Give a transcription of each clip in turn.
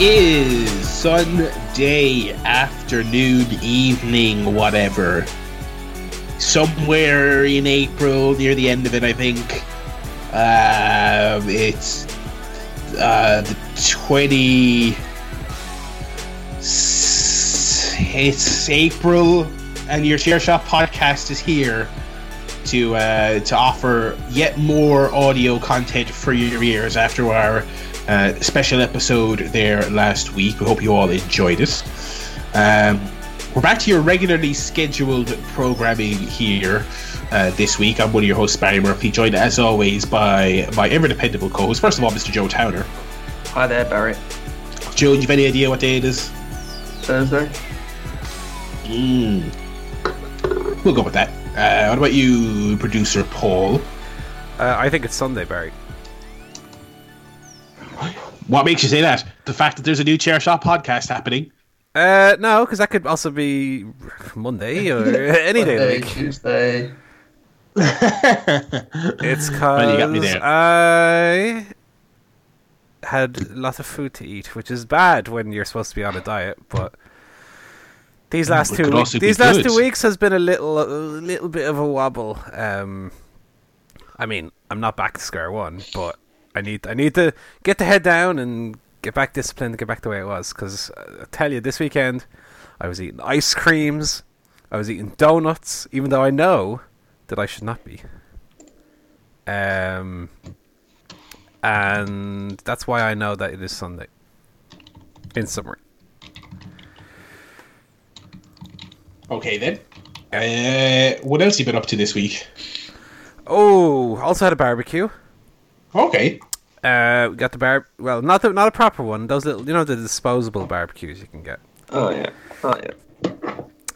Is Sunday afternoon, evening, whatever. Somewhere in April, near the end of it, I think. Um, it's uh, the 20. It's April, and your Chair Shot podcast is here to uh, to offer yet more audio content for your ears after our uh, special episode there last week. We hope you all enjoyed it. Um, we're back to your regularly scheduled programming here uh, this week. I'm one of your hosts, Barry Murphy, joined as always by my ever dependable co-host. First of all, Mr. Joe Towner. Hi there, Barry. Joe, do you have any idea what day it is? Thursday. Mm. We'll go with that. Uh, what about you, producer Paul? Uh, I think it's Sunday, Barry. What makes you say that? The fact that there's a new Chair Shot podcast happening. Uh, no, because that could also be Monday or any day of the week. Tuesday. It's because Well, you got me there. I had lots of food to eat, which is bad when you're supposed to be on a diet. But these last two weeks, these last good. two weeks has been a little, a little bit of a wobble. Um, I mean, I'm not back to square one, but I need, I need to get the head down and get back disciplined, get back the way it was. Because I tell you, this weekend I was eating ice creams, I was eating donuts, even though I know that I should not be. Um, and that's why I know that it is Sunday. In summary, Okay then. Uh, what else you been up to this week? oh, also had a barbecue. Okay. Uh, we got the bar. Well, not the not a proper one. Those little, you know, the disposable barbecues you can get. Oh yeah. Oh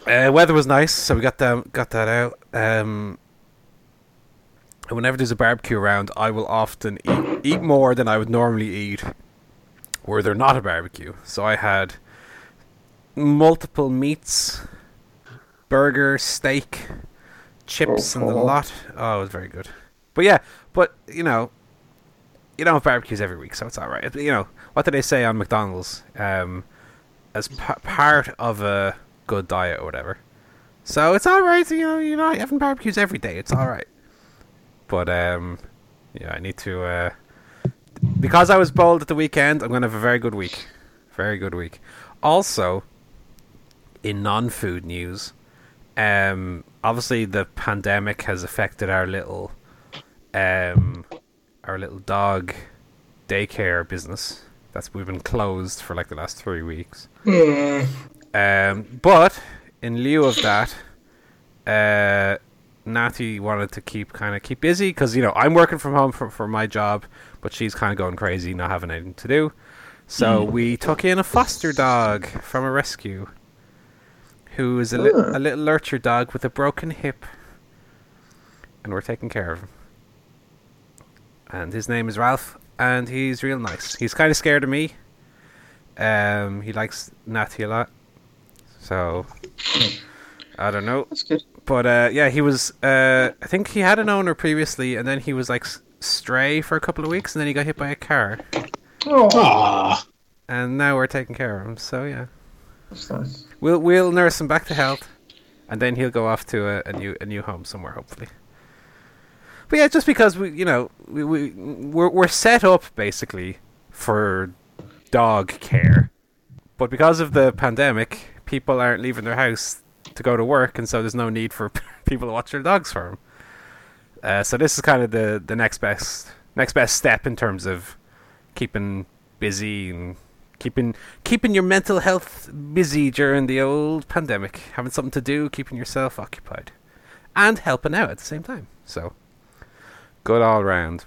yeah. Uh, weather was nice, so we got them got that out. Um, and whenever there's a barbecue around, I will often eat eat more than I would normally eat, were there not a barbecue. So I had multiple meats, burger, steak, chips, and the Oh. lot. Oh, it was very good. But yeah, but you know, you don't have barbecues every week, so it's all right. You know, what did they say on McDonald's? Um, as p- part of a good diet or whatever. So it's all right. You know, you're not having barbecues every day. It's all right. But um, yeah, I need to uh, because I was bold at the weekend. I'm gonna have a very good week. Very good week. Also, in non-food news, um, obviously the pandemic has affected our little, um, our little dog daycare business. That's we've been closed for like the last three weeks. Um, but in lieu of that, uh, Natty wanted to keep kind of keep busy because you know I'm working from home for for my job, but she's kind of going crazy, not having anything to do. So we took in a foster dog from a rescue, who is a, li- a little lurcher dog with a broken hip, and we're taking care of him. And his name is Ralph, and he's real nice. He's kind of scared of me. Um, he likes Natty a lot, so I don't know. That's good. But uh, yeah, he was. Uh, I think he had an owner previously, and then he was like stray for a couple of weeks, and then he got hit by a car, Oh, and now we're taking care of him. So yeah, that's nice. we'll we'll nurse him back to health, and then he'll go off to a, a new a new home somewhere, hopefully. But yeah, just because we, you know, we we we're we're set up basically for dog care, but because of the pandemic, people aren't leaving their house to go to work, and so there's no need for people to watch their dogs for them. Uh, so this is kind of the the next best next best step in terms of keeping busy and keeping keeping your mental health busy during the old pandemic, having something to do, keeping yourself occupied, and helping out at the same time. So good all round.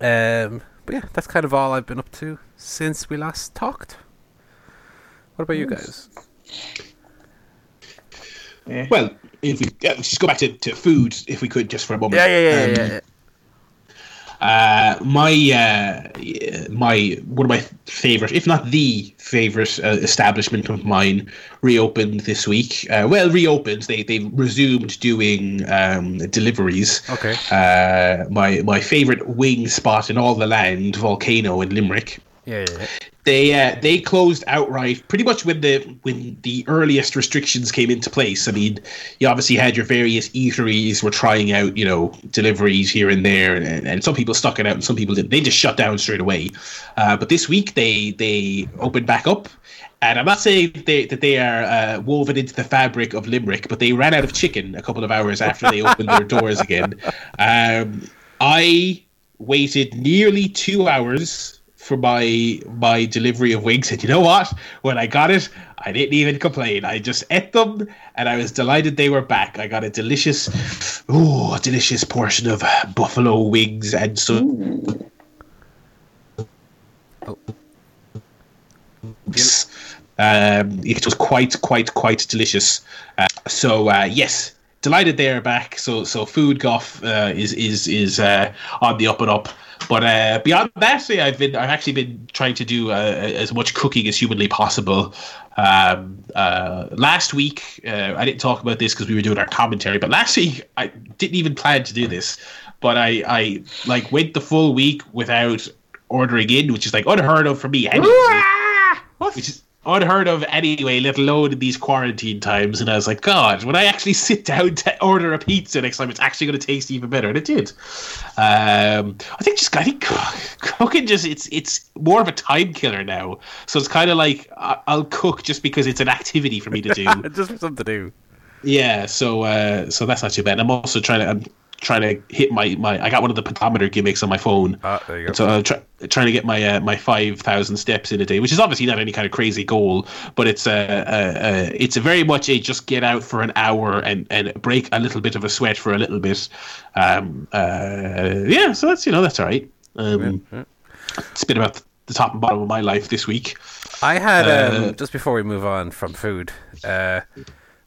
Um, but yeah, that's kind of all I've been up to since we last talked. What about you guys? Yeah. well, if we uh, just go back to, to food, if we could, just for a moment. Yeah, yeah, yeah, Um, yeah, yeah. Uh, my uh, my one of my favorite, if not the favorite uh, establishment of mine, reopened this week. Uh, well, reopened. They they resumed doing um, deliveries. Okay. Uh, my my favorite wing spot in all the land, Volcano in Limerick. Yeah, yeah, yeah. they uh, they closed outright pretty much when the when the earliest restrictions came into place. I mean, you obviously had your various eateries were trying out, you know, deliveries here and there, and, and some people stuck it out and some people didn't. They just shut down straight away. Uh, but this week they they opened back up. And I'm not saying they, that they are uh, woven into the fabric of Limerick, but they ran out of chicken a couple of hours after they opened their doors again. Um, I waited nearly two hours for my my delivery of wings, and you know what? When I got it, I didn't even complain. I just ate them, and I was delighted they were back. I got a delicious, oh, a delicious portion of buffalo wings and so. Um, it was quite, quite, quite delicious. Uh, so uh, yes, delighted they're back. So so food golf uh, is is is uh, on the up and up. But uh, beyond that, yeah, I've been I've actually been trying to do uh, as much cooking as humanly possible. Um, uh, last week, uh, I didn't talk about this because we were doing our commentary, but last week I didn't even plan to do this. But I, I like went the full week without ordering in, which is like unheard of for me. Anyway, which is unheard of anyway, let alone in these quarantine times. And I was like, God, when I actually sit down to order a pizza next time, it's actually going to taste even better, and it did. Um, I think just I think cooking just it's it's more of a time killer now. So it's kind of like I'll cook just because it's an activity for me to do. Just something to do. Yeah, so uh, so that's not too bad. I'm also trying to I'm trying to hit my, my I got one of the pedometer gimmicks on my phone. Ah, there you go. So I'm try, trying to get my uh, my five thousand steps in a day, which is obviously not any kind of crazy goal, but it's a, a, a it's a very much a just get out for an hour and, and break a little bit of a sweat for a little bit. Um, uh, yeah, so that's you know that's all right. Um, Yeah. It's been about the top and bottom of my life this week. I had um, Uh, just before we move on from food. Uh,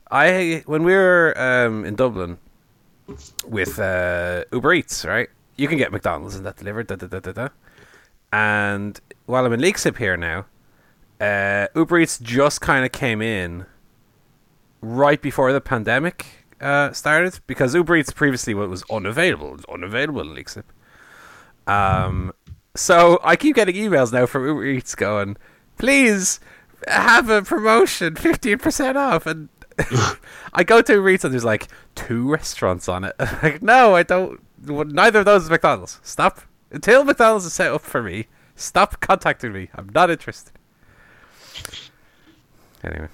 I when we were um, in Dublin with uh, Uber Eats, right? You can get McDonald's and that delivered. Da, da, da, da, da. And while I'm in Leixlip here now, uh, Uber Eats just kind of came in right before the pandemic uh, started because Uber Eats previously was unavailable, unavailable in Leixlip. Um, so I keep getting emails now from Uber Eats going, please have a promotion, fifteen percent off, and I go to Eats and there's like two restaurants on it. like, no, I don't. Neither of those is McDonald's. Stop until McDonald's is set up for me. Stop contacting me. I'm not interested. Anyway,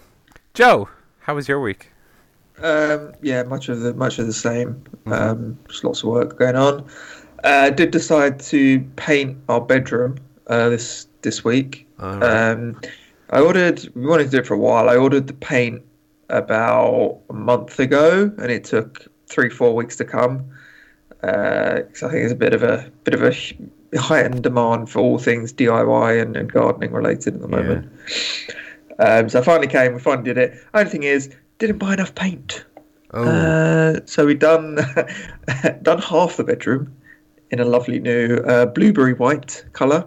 Joe, how was your week? Um, yeah, much of the much of the same. Um, just lots of work going on. Uh, did decide to paint our bedroom uh, this this week. Right. Um, I ordered. We wanted to do it for a while. I ordered the paint about a month ago, and it took three four weeks to come. Uh 'cause I think there's a bit of a bit of a heightened demand for all things DIY and, and gardening related at the moment. Um, so I finally came. We finally did it. Only thing is, didn't buy enough paint. Oh, Uh, so we done done half the bedroom in a lovely new uh, blueberry white colour,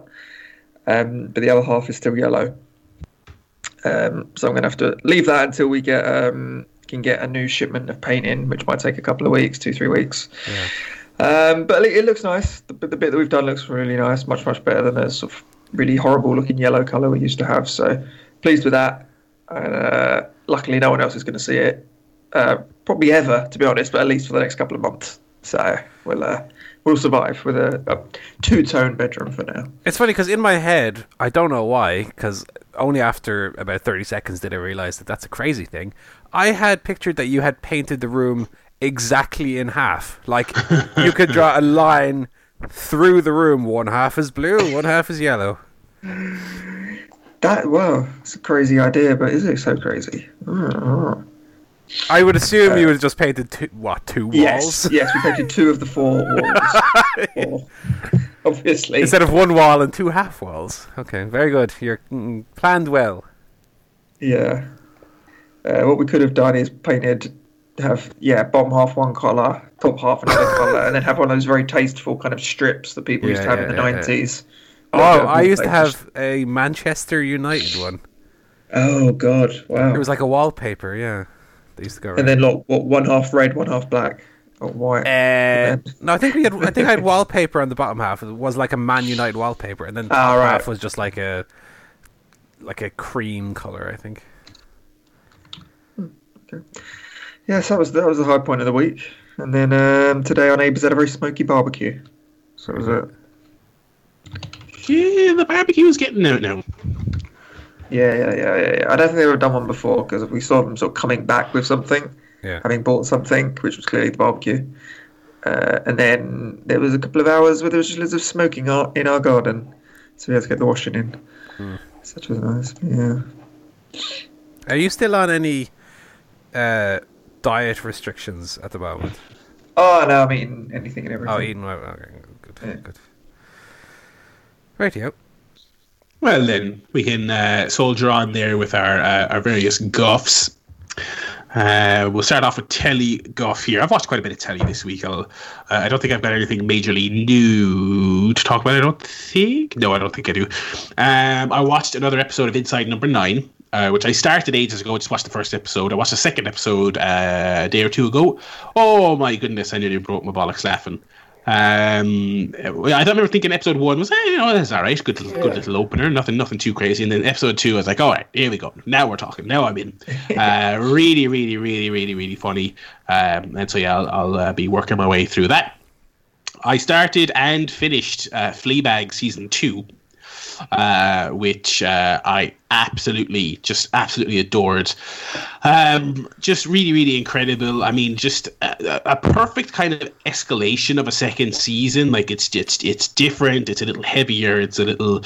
um, but the other half is still yellow. Um, so I'm going to have to leave that until we get um, can get a new shipment of paint in, which might take a couple of weeks, two three weeks. Um, but it, it looks nice. The, the bit that we've done looks really nice, much much better than the sort of really horrible looking yellow colour we used to have. So pleased with that. And uh, luckily, no one else is going to see it uh, probably ever, to be honest, but at least for the next couple of months. So we'll uh, we'll survive with a, a two tone bedroom for now. It's funny because in my head, I don't know why, because only after about 30 seconds did I realize that that's a crazy thing. I had pictured that you had painted the room exactly in half. Like, you could draw a line through the room. One half is blue, one half is yellow. That well, it's a crazy idea, but is it so crazy? I would assume you uh, would have just painted two, what, two walls? Yes, yes, we painted two of the four walls. Four. Obviously, Instead of one wall and two half walls. Okay, very good. You're mm, planned well. yeah. Uh, what we could have done is painted, have yeah, bottom half one colour, top half another colour, and then have one of those very tasteful kind of strips that people used to Yeah, have in the yeah, yeah, yeah. nineties. Oh, I used to have a Manchester United one. Oh God! Wow. It was like a wallpaper, yeah. They used to go around. and then like what, one half red, one half black. Or white. Uh, no, I think we had. I think I had wallpaper on the bottom half. It was like a Man United wallpaper, and then the top right. half was just like a like a cream color. I think. Okay. Yes, that was that was the high point of the week. And then um, today our neighbours had a very smoky barbecue. So that was it. Yeah, the barbecue's getting out now. Yeah, yeah, yeah, yeah, yeah. I don't think they ever done one before because we saw them sort of coming back with something, Yeah. having bought something, which was clearly the barbecue. Uh, and then there was a couple of hours where there was just loads of smoking out in our garden, so we had to get the washing in. Hmm. Such was nice. Yeah. Are you still on any uh, diet restrictions at the moment? Oh no, I'm eating anything and everything. Oh, eating well. Okay, good, Yeah. good. Rightio. Well, then we can uh, soldier on there with our uh, our various guffs. Uh, we'll start off with telly Goff here. I've watched quite a bit of telly this week. I'll, uh, I don't think I've got anything majorly new to talk about. I don't think. No, I don't think I do. Um, I watched another episode of Inside Number Nine, uh, which I started ages ago. I just watched the first episode. I watched the second episode uh, a day or two ago. Oh my goodness! I nearly broke my bollocks laughing. Um, I remember thinking episode one was, eh, you know, that's all right, good, little, good little opener, nothing, nothing too crazy. And then episode two, I was like, all right, here we go. Now we're talking. Now I'm in. Uh, really, really, really, really, really funny. Um, and so yeah, I'll, I'll uh, be working my way through that. I started and finished uh, Fleabag season two, uh, which uh, I absolutely, just absolutely adored. Um, just really, really incredible. I mean, just a, a perfect kind of escalation of a second season. Like it's it's it's different. It's a little heavier. It's a little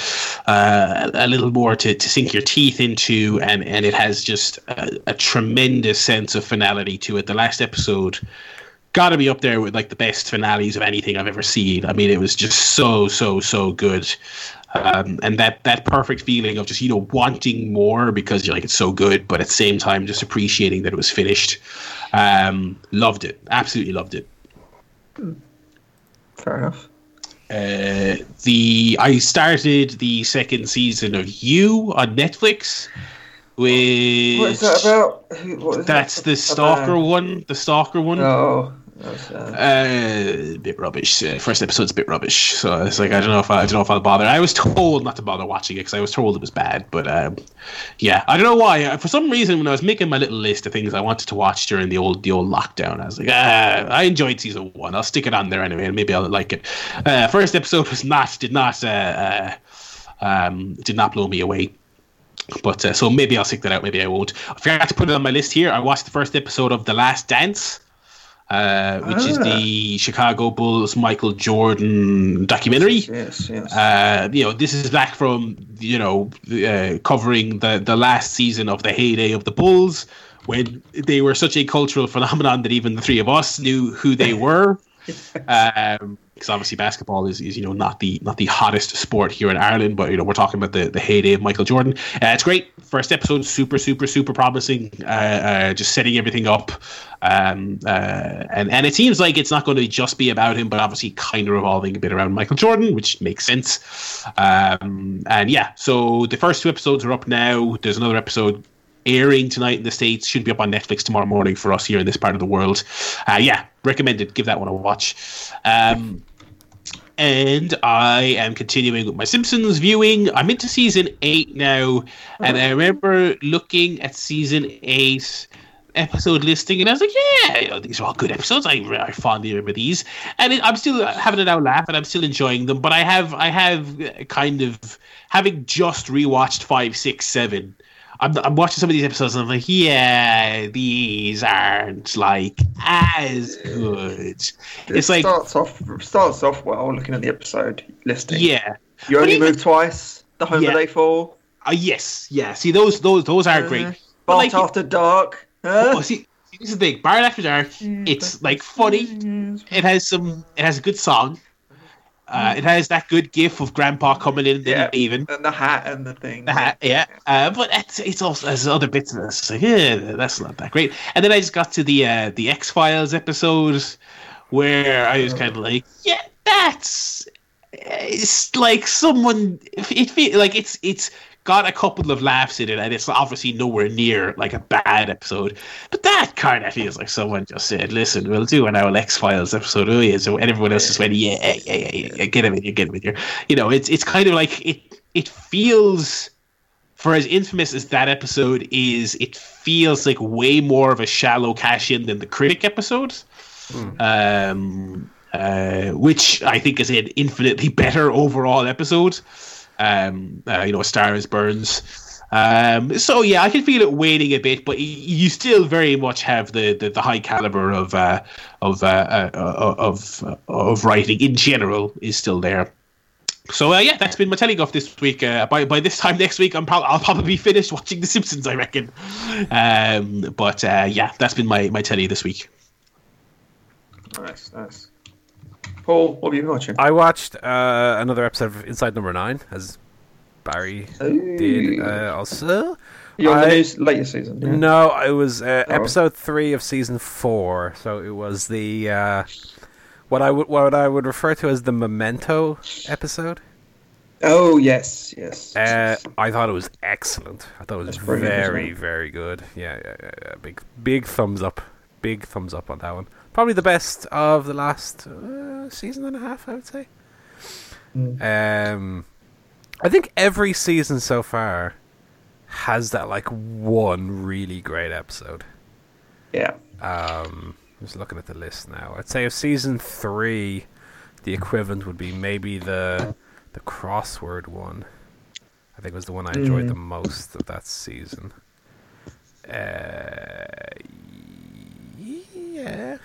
uh, a little more to, to sink your teeth into, and and it has just a, a tremendous sense of finality to it. The last episode got to be up there with like the best finales of anything I've ever seen. I mean, it was just so so so good, um, and that that perfect feeling of just you know wanting more because you're like it's so good, but at the same time just appreciating that it was finished. Um, loved it, absolutely loved it. Fair enough. Uh, the I started the second season of You on Netflix. With What is that about? Who, what is That's that the stalker about? one. The stalker one. Oh, that's, uh, a bit rubbish. Uh, first episode's a bit rubbish, so it's like I don't know if I, I don't know if I'll bother. I was told not to bother watching it because I was told it was bad, but um, yeah, I don't know why. Uh, For some reason, when I was making my little list of things I wanted to watch during the old the old lockdown, I was like, ah, I enjoyed season one. I'll stick it on there anyway, and maybe I'll like it. Uh, first episode was not did not uh, uh, um, did not blow me away. But uh, so maybe I'll stick that out. Maybe I won't. I forgot to put it on my list here. I watched the first episode of The Last Dance, uh, which is Ah. the Chicago Bulls Michael Jordan documentary. yes, yes. Uh, you know, this is back from you know uh, covering the the last season of the heyday of the Bulls when they were such a cultural phenomenon that even the three of us knew who they were. Um, because obviously basketball is, is you know not the not the hottest sport here in Ireland, but you know we're talking about the, the heyday of Michael Jordan. Uh, it's great. First episode, super super super promising. Uh, uh, just setting everything up, um, uh, and and it seems like it's not going to just be about him, but obviously kind of revolving a bit around Michael Jordan, which makes sense. Um, and yeah, so the first two episodes are up now. There's another episode airing tonight in the states. Should be up on Netflix tomorrow morning for us here in this part of the world. Uh, yeah, recommended. Give that one a watch. Um, and I am continuing with my Simpsons viewing. I'm into season eight now, and I remember looking at season eight episode listing, and I was like, "Yeah, you know, these are all good episodes. I, I fondly remember these." And it, I'm still having an out laugh, and I'm still enjoying them. But I have, I have kind of having just rewatched five, six, seven. I'm, I'm watching some of these episodes and I'm like, yeah, these aren't like as good. it It's like, starts off starts off well looking at the episode listing. yeah, You only even- move twice. The home Yeah. of day fall. uh, yes, yeah. See, those those those are great. Uh, But Bart like, after dark. Huh? oh, see, see, this is the thing. Bart After Dark. It's like funny. It has some. It has a good song. Uh, it has that good gif of Grandpa coming in and then Yeah. leaving. And the hat and the thing. The hat, yeah. Uh, but it's, it's also there's other bits of this. Like, yeah, that's not that great. And then I just got to the uh, the X Files episode where I was kind of like, yeah, that's it's like someone it feel like it's it's got a couple of laughs in it and it's obviously nowhere near like a bad episode. But that kind of feels like someone just said listen we'll do an owl x-files episode. Oh yeah so and everyone else just went yeah yeah yeah, yeah, yeah get him in here get him in here. You know it's it's kind of like it it feels for as infamous as that episode is it feels like way more of a shallow cash in than the critic episode um uh, which I think is an infinitely better overall episode. Um, uh, you know, stars Burns. Um, so yeah, I can feel it waning a bit, but you still very much have the, the, the high caliber of uh, of uh, uh, of uh, of writing in general is still there. So uh, yeah, that's been my teleguff this week. Uh, by by this time next week, I'm prob- I'll probably be finished watching The Simpsons, I reckon. Um, but uh, yeah, that's been my my telly this week. Nice, nice. Paul, what have you been watching? I watched uh, another episode of Inside Number Nine, as Barry did uh, also. You're on I- the news latest season. Yeah? No, it was uh, Oh. episode three of season four. So it was the uh, what I would what I would refer to as the memento episode. Oh yes, yes. Uh, I thought it was excellent. I thought it was That's brilliant, isn't very very good. Yeah, yeah, yeah, yeah. Big big thumbs up. Big thumbs up on that one. Probably the best of the last uh, season and a half, I would say. Mm. Um, I think every season so far has that like one really great episode. yeah. Um, just looking at the list now. I'd say of season three, the equivalent would be maybe the the crossword one. I think was the one I enjoyed Mm. the most of that season. Uh, yeah.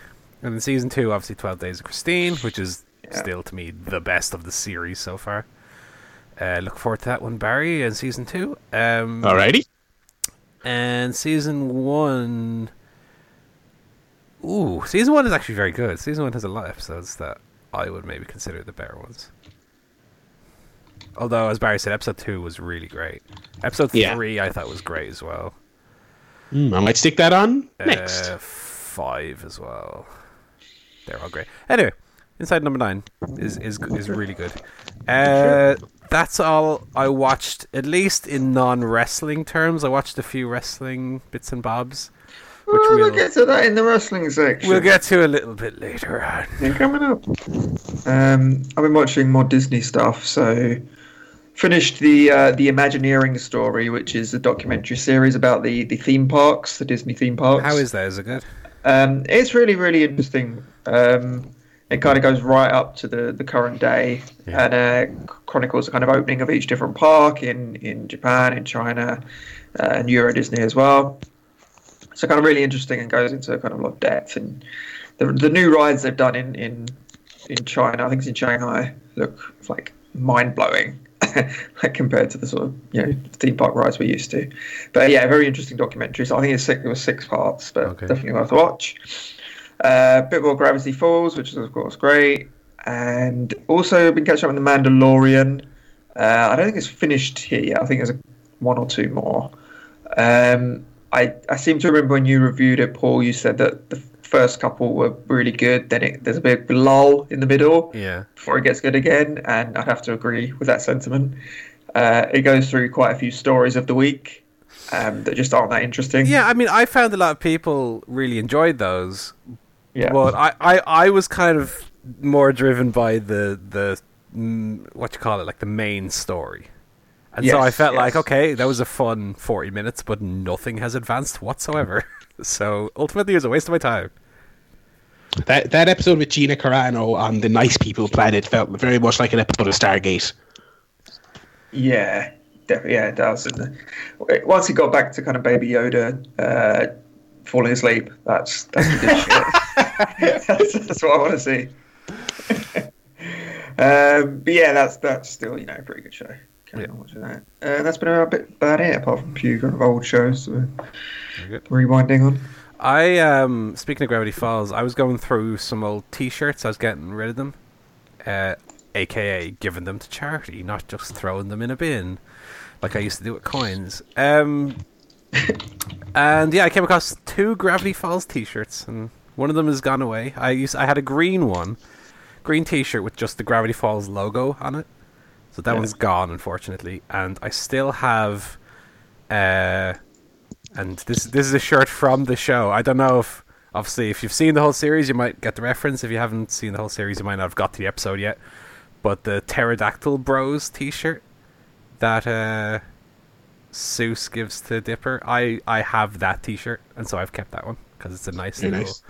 And then season two, obviously, Twelve Days of Christine, which is Yeah. still to me the best of the series so far. Uh, look forward to that one, Barry, in season two. Um, Alrighty. and season one. Ooh, season one is actually very good. Season one has a lot of episodes that I would maybe consider the better ones. Although, as Barry said, episode two was really great. Episode Yeah. three, I thought was great as well. Hmm, I might stick that on next. Uh, five as well. They're all great. Anyway, Inside Number Nine is is is really good. Uh, that's all I watched. At least in non wrestling terms, I watched a few wrestling bits and bobs, which Well, get to that in the wrestling section. we'll get to a little bit later on. Yeah, coming up. Um, I've been watching more Disney stuff, so finished the uh, the Imagineering story, which is a documentary series about the, the theme parks, the Disney theme parks. How is that? Is it good? Um, it's really, really interesting. Um, it kind of goes right up to the, the current day Yeah. and uh, chronicles the kind of opening of each different park in, in Japan, in China, uh, and Euro Disney as well. So kind of really interesting and goes into kind of a lot of depth. And the, the new rides they've done in, in in China, I think it's in Shanghai, look like mind blowing. like compared to the sort of you know theme park rides we're used to, but yeah, very interesting documentary. So I think it's six, it was six parts, but Okay. definitely worth a watch. Uh, a bit more Gravity Falls, which is of course great, and also been catching up with the Mandalorian. Uh, I don't think it's finished here yet. I think there's a, one or two more. Um, I I seem to remember when you reviewed it, Paul. You said that the first couple were really good. Then it, there's a big lull in the middle Yeah. before it gets good again, and I'd have to agree with that sentiment. Uh, it goes through quite a few stories of the week um, that just aren't that interesting. Yeah, I mean, I found a lot of people really enjoyed those, yeah. but I, I, I was kind of more driven by the the mm, what you call it, like the main story. And so I Yes, felt like, okay, that was a fun forty minutes, but nothing has advanced whatsoever. so ultimately, it was a waste of my time. That that episode with Gina Carano on the Nice People planet felt very much like an episode of Stargate. Yeah, definitely. Yeah, it does. And once he got back to kind of Baby Yoda uh, falling asleep, that's that's the good shit. that's, that's what I want to see. um, but yeah, that's that's still you know a pretty good show. Carry Yeah. on watching that. Uh, that's been a bit about it, apart from a few kind of old shows we're rewinding on. I um speaking of Gravity Falls, I was going through some old T-shirts. I was getting rid of them, uh, aka giving them to charity, not just throwing them in a bin, like I used to do with coins. Um, and yeah, I came across two Gravity Falls T-shirts, and one of them has gone away. I used I had a green one. green T-shirt with just the Gravity Falls logo on it. So that Yeah. one's gone, unfortunately. And I still have, uh, and this this is a shirt from the show. I don't know if obviously if you've seen the whole series, you might get the reference. If you haven't seen the whole series, you might not have got to the episode yet. But the Pterodactyl Bros T-shirt that uh, Soos gives to Dipper, I I have that T-shirt, and so I've kept that one because it's a nice Very little, nice.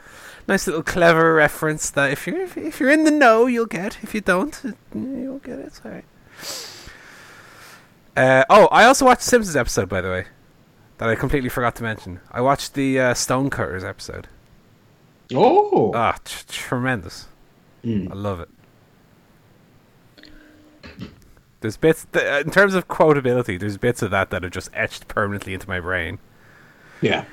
nice little clever reference that if you're if, you're in the know, you'll get. If you don't, you'll get it. Sorry. Uh, oh, I also watched the Simpsons episode, by the way, that I completely forgot to mention. I watched the uh, Stonecutters episode. Oh. Ah, t- tremendous. Mm. I love it. There's bits th- uh, in terms of quotability. There's bits of that that are just etched permanently into my brain. Yeah.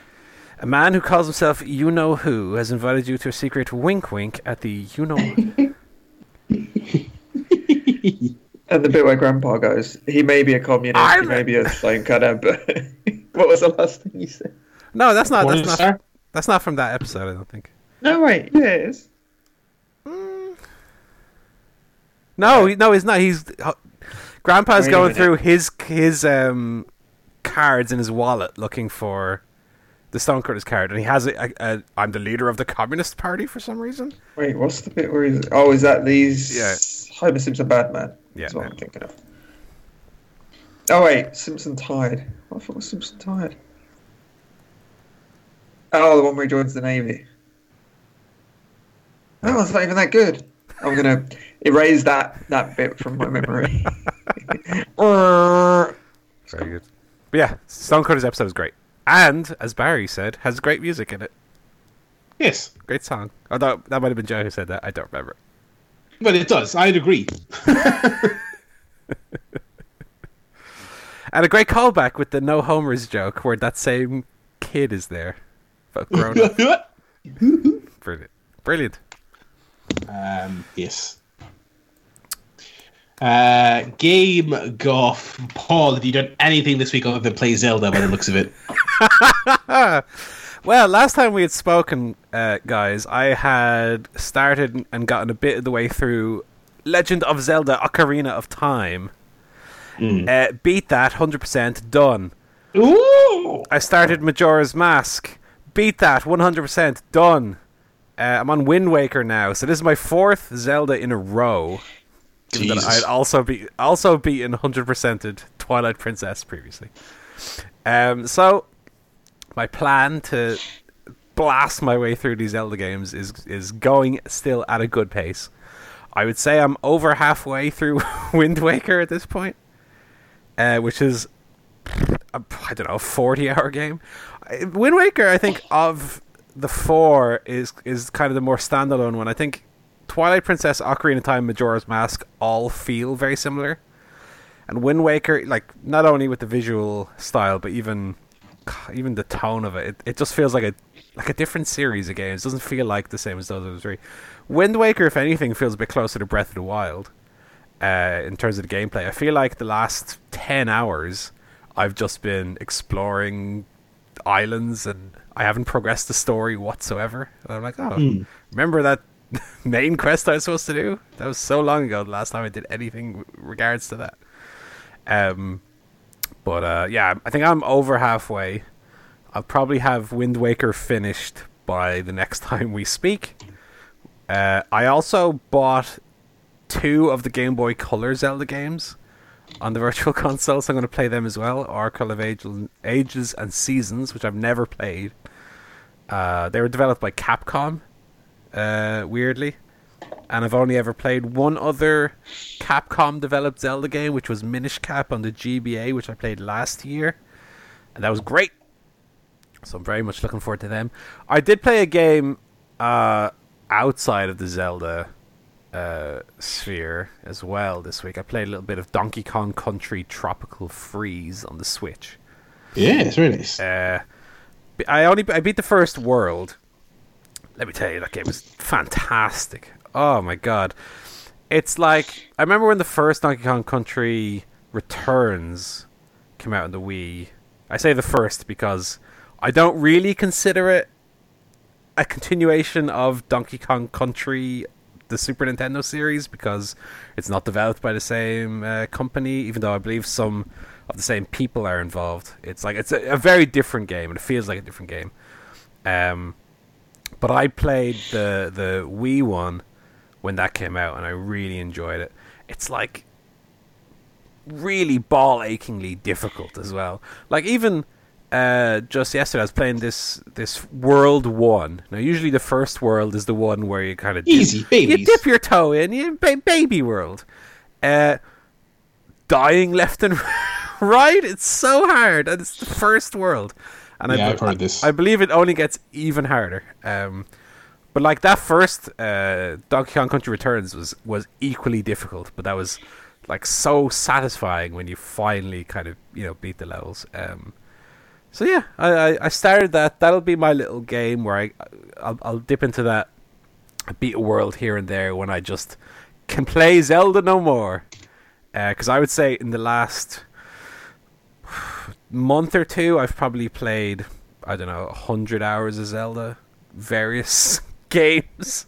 A man who calls himself You Know Who has invited you to a secret wink wink at the You Know What. And the bit where Grandpa goes, he may be a communist, I'm- he may be a stone cutter, but what was the last thing you said? no, that's not. That's not. Morningstar? That's not from that episode. I don't think. No, wait, yeah, it is. No, no, he's not. He's uh, Grandpa's going minute. through his his um cards in his wallet looking for the Stonecutters card, and he has a, a, a I'm the leader of the Communist Party for some reason. Wait, what's the bit where he's. Oh, is that these. Yeah. Homer Simpson bad man? Yeah, That's what no. I'm thinking of. Oh, wait, Simpson tired. I thought was Simpson tired. Oh, the one where he joins the Navy. Oh, it's not even that good. I'm gonna erase that that bit from my memory. Very good. But yeah, Stonecutters episode is great, and as Barry said, has great music in it. Yes. Great song. Although that might have been Joe who said that. I don't remember. But it does. I'd agree. And a great callback with the no homers joke, where that same kid is there, but grown up. Brilliant. Brilliant. um, yes. Uh, game golf. Paul, have you done anything this week other than play Zelda by the looks of it? Well, last time we had spoken, uh, guys, I had started and gotten a bit of the way through Legend of Zelda: Ocarina of Time. Uh, beat that, hundred percent done. Ooh! I started Majora's Mask. Beat that, one hundred percent done. Uh, I'm on Wind Waker now, so this is my fourth Zelda in a row. That I had also be also beaten hundred percented Twilight Princess previously. Um, so my plan to blast my way through these Zelda games is is going still at a good pace. I would say I'm over halfway through Wind Waker at this point, uh, which is a, I don't know, forty hour game. Wind Waker, I think of the four is is kind of the more standalone one. I think Twilight Princess, Ocarina of Time, Majora's Mask all feel very similar, and Wind Waker, like not only with the visual style, but even even the tone of it, it, it just feels like a like a different series of games. It doesn't feel like the same as those other three. Wind Waker, if anything, feels a bit closer to Breath of the Wild uh, in terms of the gameplay. I feel like the last ten hours, I've just been exploring islands and I haven't progressed the story whatsoever. And I'm like, oh, remember that main quest I was supposed to do? That was so long ago. The last time I did anything regards to that. Um, but uh, yeah, I think I'm over halfway. I'll probably have Wind Waker finished by the next time we speak. Uh, I also bought two of the Game Boy Color Zelda games on the Virtual Console, so I'm going to play them as well. Oracle of Ages, and Seasons, which I've never played. Uh, they were developed by Capcom, uh, weirdly, and I've only ever played one other Capcom developed Zelda game, which was Minish Cap on the GBA, which I played last year, and that was great. So I'm very much looking forward to them. I did play a game uh, outside of the Zelda uh, sphere as well this week. I played a little bit of Donkey Kong Country Tropical Freeze on the Switch. Yeah, it's really nice. Uh, I only I beat the first world. Let me tell you, that game was fantastic. Oh my god, it's like I remember when the first Donkey Kong Country Returns came out on the Wii. I say the first because I don't really consider it a continuation of Donkey Kong Country the Super Nintendo series because it's not developed by the same uh, company, even though I believe some of the same people are involved. It's like it's a, a very different game, and it feels like a different game. Um, but I played the the Wii one when that came out, and I really enjoyed it. It's like really ball achingly difficult as well. Like even uh, just yesterday, I was playing this this world one. Now, usually the first world is the one where you kind of easy babies. You dip your toe in, you ba- baby world. Uh, dying left and right. It's so hard, and it's the first world. And yeah, I, I've heard this. I believe it only gets even harder. Um, but like that first uh, Donkey Kong Country Returns was was equally difficult, but that was like so satisfying when you finally kind of you know beat the levels. Um, so yeah, I, I, I started that. That'll be my little game where I I'll, I'll dip into that, beat a world here and there when I just can play Zelda no more. Because uh, I would say in the last month or two, I've probably played I don't know hundred hours of Zelda, various games,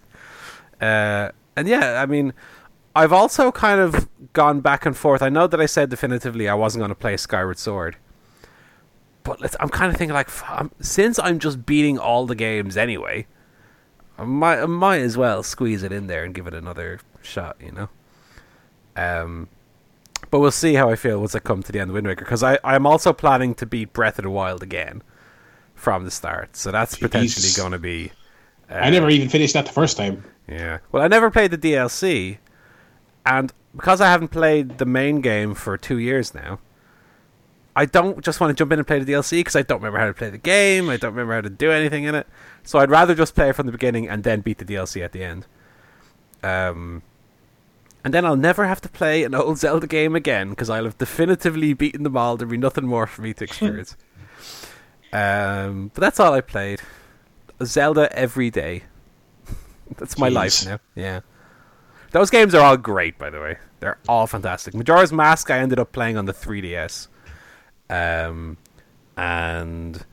uh, and yeah, I mean, I've also kind of gone back and forth. I know that I said definitively I wasn't going to play Skyward Sword, but I'm kind of thinking like, I'm, since I'm just beating all the games anyway, I might, I might as well squeeze it in there and give it another shot, you know. Um, but we'll see how I feel once I come to the end of Wind Waker because I I'm also planning to beat Breath of the Wild again from the start, so that's potentially going to be. Uh, I never even finished that the first time. Yeah. Well, I never played the DLC, and because I haven't played the main game for two years now, I don't just want to jump in and play the DLC because I don't remember how to play the game. I don't remember how to do anything in it. So I'd rather just play it from the beginning and then beat the DLC at the end. Um, and then I'll never have to play an old Zelda game again because I'll have definitively beaten them all. There'll be nothing more for me to experience. um, but that's all I played. Zelda every day. that's my life now. Yeah. Those games are all great, by the way. They're all fantastic. Majora's Mask, I ended up playing on the 3DS. Um, and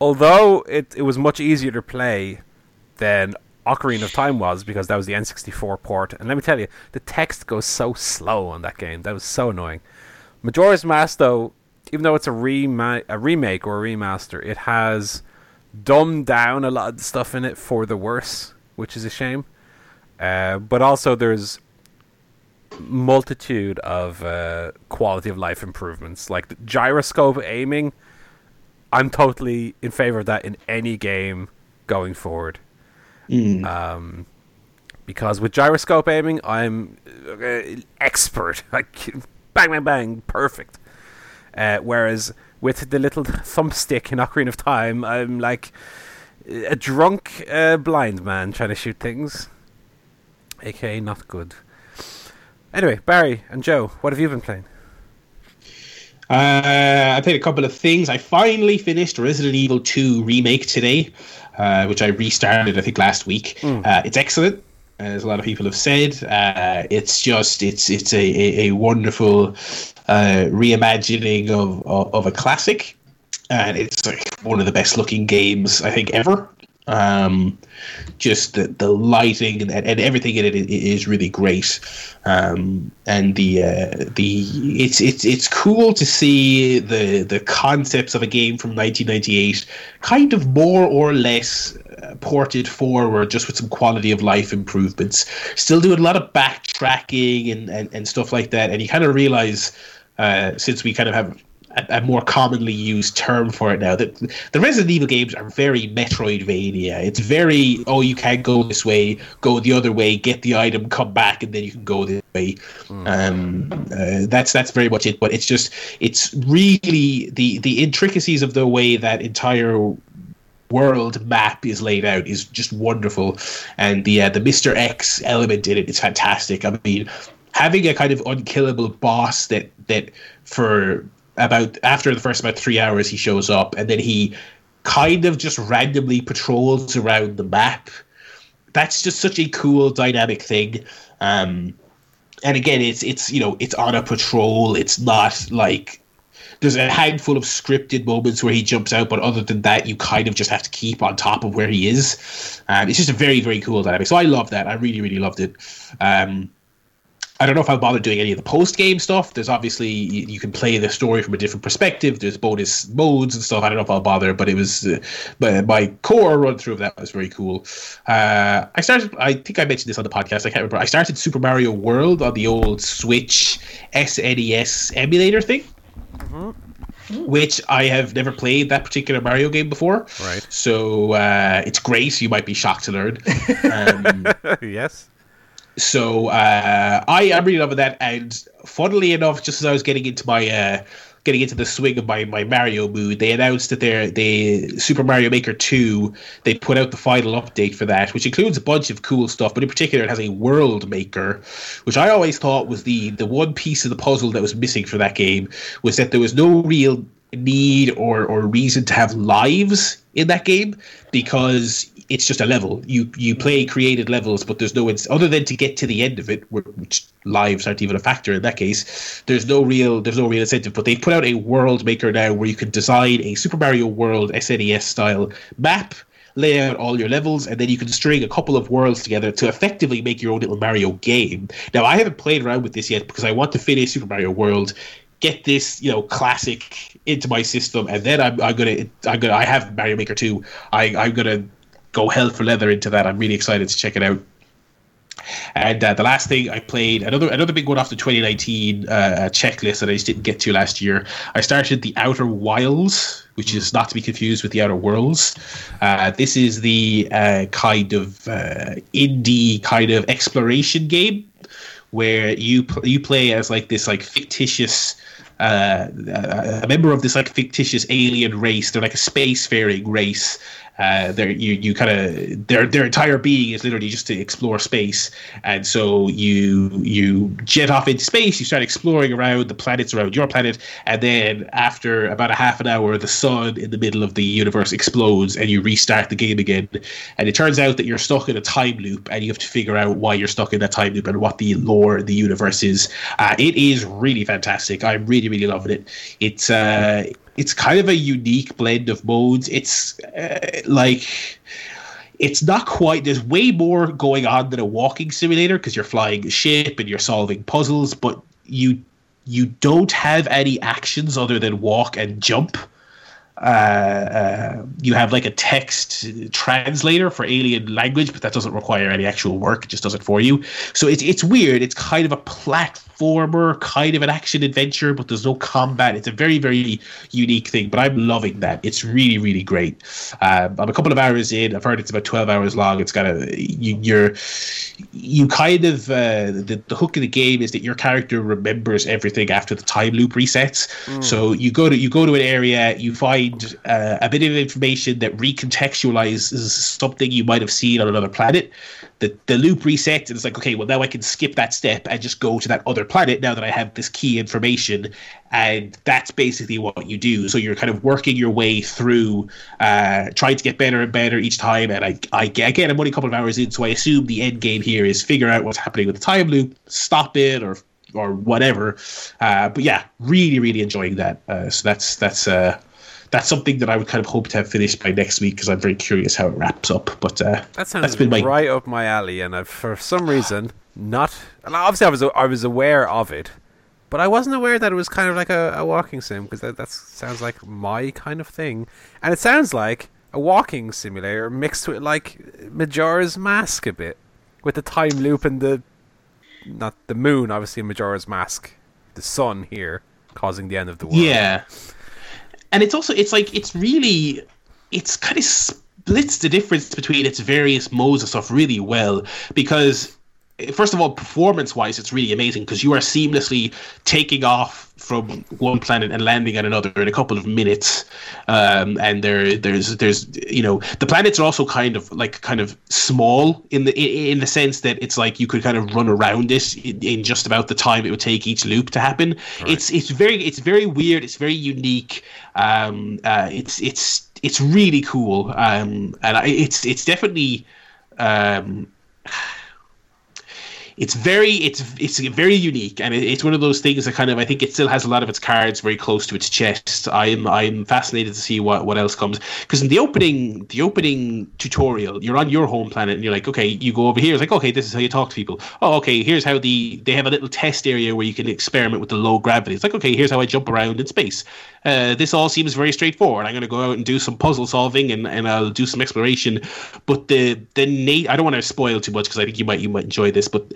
although it, it was much easier to play than Ocarina of Time was, because that was the N64 port, and let me tell you, the text goes so slow on that game. That was so annoying. Majora's Mask, though, even though it's a, a remake or a remaster, it has dumbed down a lot of the stuff in it for the worse, which is a shame. Uh, but also, there's multitude of uh, quality of life improvements, like gyroscope aiming. I'm totally in favor of that in any game going forward. Mm. Um, because with gyroscope aiming, I'm uh, expert. Like bang, bang, bang, perfect. Uh, whereas with the little thumbstick in Ocarina of Time, I'm like a drunk uh, blind man trying to shoot things. AKA not good. Anyway, Barry and Joe, what have you been playing? Uh, I played a couple of things. I finally finished Resident Evil 2 remake today, uh, which I restarted I think last week. Uh, it's excellent, as a lot of people have said. Uh, it's just it's it's a a, a wonderful uh, reimagining of, of of a classic, and it's like one of the best looking games I think ever. Um, just the, the lighting and, and everything in it is really great. Um, and the uh, the it's it's it's cool to see the the concepts of a game from 1998 kind of more or less uh, ported forward just with some quality of life improvements. Still doing a lot of backtracking and, and, and stuff like that. And you kind of realize uh, since we kind of have a, a more commonly used term for it now. That the Resident Evil games are very Metroidvania. It's very oh you can't go this way, go the other way, get the item, come back, and then you can go this way. Um, uh, that's that's very much it. But it's just it's really the the intricacies of the way that entire world map is laid out is just wonderful, and the uh, the Mister X element in it is fantastic. I mean, having a kind of unkillable boss that that for about after the first about three hours he shows up and then he kind of just randomly patrols around the map. That's just such a cool dynamic thing. Um, and again, it's it's you know it's on a patrol. It's not like there's a handful of scripted moments where he jumps out, but other than that, you kind of just have to keep on top of where he is. Um, it's just a very very cool dynamic. So I love that. I really really loved it. Um, I don't know if I'll bother doing any of the post game stuff. There's obviously you can play the story from a different perspective. There's bonus modes and stuff. I don't know if I'll bother, but it was, uh, but my core run through of that was very cool. Uh, I started. I think I mentioned this on the podcast. I can't remember. I started Super Mario World on the old Switch SNES emulator thing. Mm-hmm. Which I have never played that particular Mario game before. Right. So uh, it's great. You might be shocked to learn. Um, yes so uh, I am really loving that, and funnily enough, just as I was getting into my uh, getting into the swing of my, my Mario mood, they announced that they're they Super Mario Maker two. They put out the final update for that, which includes a bunch of cool stuff, but in particular, it has a world maker, which I always thought was the the one piece of the puzzle that was missing for that game was that there was no real need or or reason to have lives in that game because it's just a level. You you play created levels, but there's no it's other than to get to the end of it, which lives aren't even a factor in that case. There's no real there's no real incentive. But they've put out a world maker now where you can design a Super Mario World SNES style map lay out all your levels, and then you can string a couple of worlds together to effectively make your own little Mario game. Now, I haven't played around with this yet because I want to finish Super Mario World, get this, you know, classic into my system, and then I'm, I'm gonna, I'm gonna, I have Mario Maker 2. I, I'm gonna go hell for leather into that. I'm really excited to check it out. And uh, the last thing I played, another another big one off the 2019 uh, checklist that I just didn't get to last year. I started the Outer Wilds, which is not to be confused with the Outer Worlds. Uh, this is the uh, kind of uh, indie kind of exploration game where you you play as like this like fictitious uh, a member of this like fictitious alien race. They're like a spacefaring race, uh, they're, you you kind of their their entire being is literally just to explore space, and so you you jet off into space. You start exploring around the planets around your planet, and then after about a half an hour, the sun in the middle of the universe explodes, and you restart the game again. And it turns out that you're stuck in a time loop, and you have to figure out why you're stuck in that time loop and what the lore the universe is. Uh, it is really fantastic. I'm really really loving it. It's uh, it's kind of a unique blend of modes. It's uh, like it's not quite there's way more going on than a walking simulator because you're flying a ship and you're solving puzzles, but you you don't have any actions other than walk and jump. Uh, uh, you have like a text translator for alien language, but that doesn't require any actual work. It just does it for you. So it's it's weird. It's kind of a platform platformer, kind of an action adventure, but there's no combat. It's a very, very unique thing, but I'm loving that. It's really, really great. Um, I'm a couple of hours in. I've heard it's about 12 hours long. It's got a, you, you're, you kind of, uh, the, the hook of the game is that your character remembers everything after the time loop resets. Mm. So you go to, you go to an area, you find uh, a bit of information that recontextualizes something you might have seen on another planet the, the loop resets and it's like okay well now i can skip that step and just go to that other planet now that i have this key information and that's basically what you do. So you're kind of working your way through uh, trying to get better and better each time and I, I get again i'm only a couple of hours in so i assume the end game here is figure out what's happening with the time loop stop it or or whatever. Uh, but yeah really really enjoying that. Uh, so that's that's uh that's something that I would kind of hope to have finished by next week because I'm very curious how it wraps up. But uh, that sounds that's been my... right up my alley, and I've for some reason not. Obviously, I was I was aware of it, but I wasn't aware that it was kind of like a, a walking sim because that that sounds like my kind of thing, and it sounds like a walking simulator mixed with like Majora's Mask a bit, with the time loop and the not the moon, obviously Majora's Mask, the sun here causing the end of the world. Yeah and it's also it's like it's really it's kind of splits the difference between its various modes of stuff really well because first of all performance wise it's really amazing because you are seamlessly taking off from one planet and landing at another in a couple of minutes. Um, and there there's there's you know the planets are also kind of like kind of small in the in the sense that it's like you could kind of run around this in, in just about the time it would take each loop to happen. Right. it's it's very it's very weird it's very unique um, uh, it's it's it's really cool. Um, and it's it's definitely um, it's very it's it's very unique and it, it's one of those things that kind of I think it still has a lot of its cards very close to its chest. I'm I'm fascinated to see what what else comes. Because in the opening the opening tutorial you're on your home planet and you're like okay you go over here. It's like okay this is how you talk to people. Oh okay here's how the they have a little test area where you can experiment with the low gravity. It's like okay here's how I jump around in space uh, this all seems very straightforward. I'm going to go out and do some puzzle solving and, and I'll do some exploration. But the the Nate I don't want to spoil too much because I think you might you might enjoy this but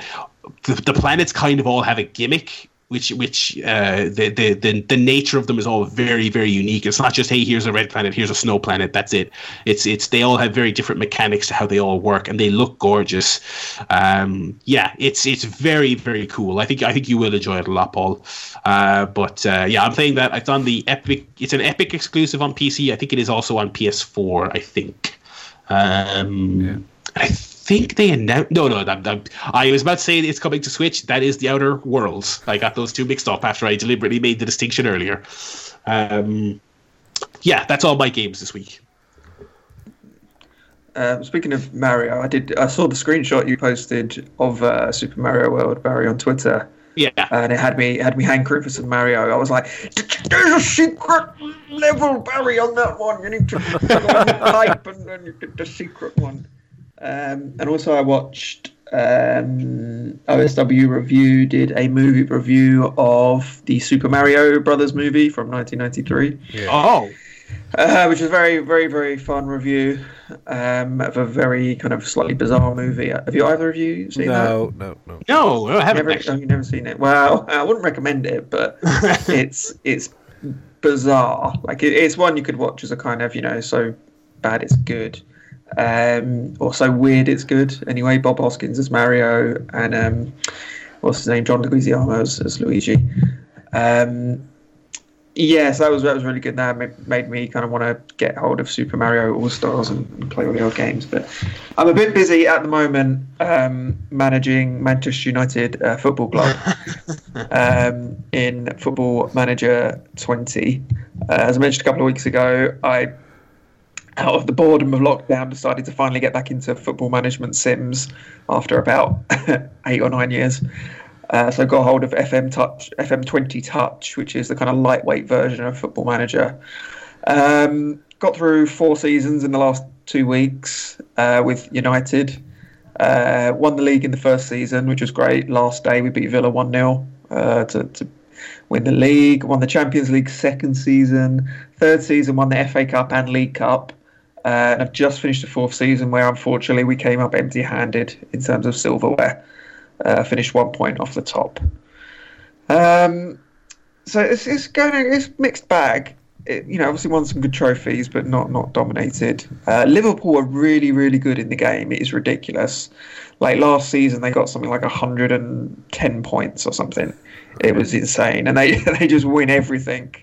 the, the planets kind of all have a gimmick which which uh, the, the the the nature of them is all very very unique. It's not just hey here's a red planet, here's a snow planet. That's it. It's it's they all have very different mechanics to how they all work, and they look gorgeous. Um, yeah, it's it's very very cool. I think I think you will enjoy it a lot, Paul. Uh, but uh, yeah, I'm playing that. It's on the Epic. It's an Epic exclusive on PC. I think it is also on PS4. I think. Um, yeah. I think they announced. No, no, that, that, I was about to say it's coming to Switch. That is the Outer Worlds. I got those two mixed up after I deliberately made the distinction earlier. Um, yeah, that's all my games this week. Um, speaking of Mario, I did. I saw the screenshot you posted of uh, Super Mario World, Barry, on Twitter. Yeah, and it had me had me hankering for some Mario. I was like, "There's a secret level, Barry, on that one. You need to type, and then you get the secret one." Um, and also, I watched um, OSW Review did a movie review of the Super Mario Brothers movie from 1993. Yeah. Oh. Uh, which is a very, very, very fun review um, of a very kind of slightly bizarre movie. Have you either of you seen no, that? No, no, no. No, I haven't. Never, actually. You've never seen it. Well, I wouldn't recommend it, but it's it's bizarre. Like it, it's one you could watch as a kind of you know so bad it's good um, also weird, it's good. Anyway, Bob Hoskins as Mario, and um, what's his name, John Leguizamo as, as Luigi. Um, yeah, so that was that was really good. That made me kind of want to get hold of Super Mario All Stars and, and, play all the old games. But I'm a bit busy at the moment um, managing Manchester United uh, Football Club um, in Football Manager 20. Uh, as I mentioned a couple of weeks ago, I out of the boredom of lockdown, decided to finally get back into football management sims after about eight or nine years. Uh, so got hold of FM Touch, FM20 Touch, which is the kind of lightweight version of Football Manager. Um, got through four seasons in the last two weeks uh, with United. Uh, won the league in the first season, which was great. Last day we beat Villa 1 0 uh, to, to win the league. Won the Champions League second season. Third season won the FA Cup and League Cup. Uh, and I've just finished the fourth season where unfortunately we came up empty handed in terms of silverware. Uh, finished one point off the top. Um, so it's, it's going it's mixed bag. It, you know, obviously won some good trophies, but not not dominated. Uh, Liverpool are really really good in the game. It is ridiculous. Like last season, they got something like 110 points or something. It was insane, and they they just win everything.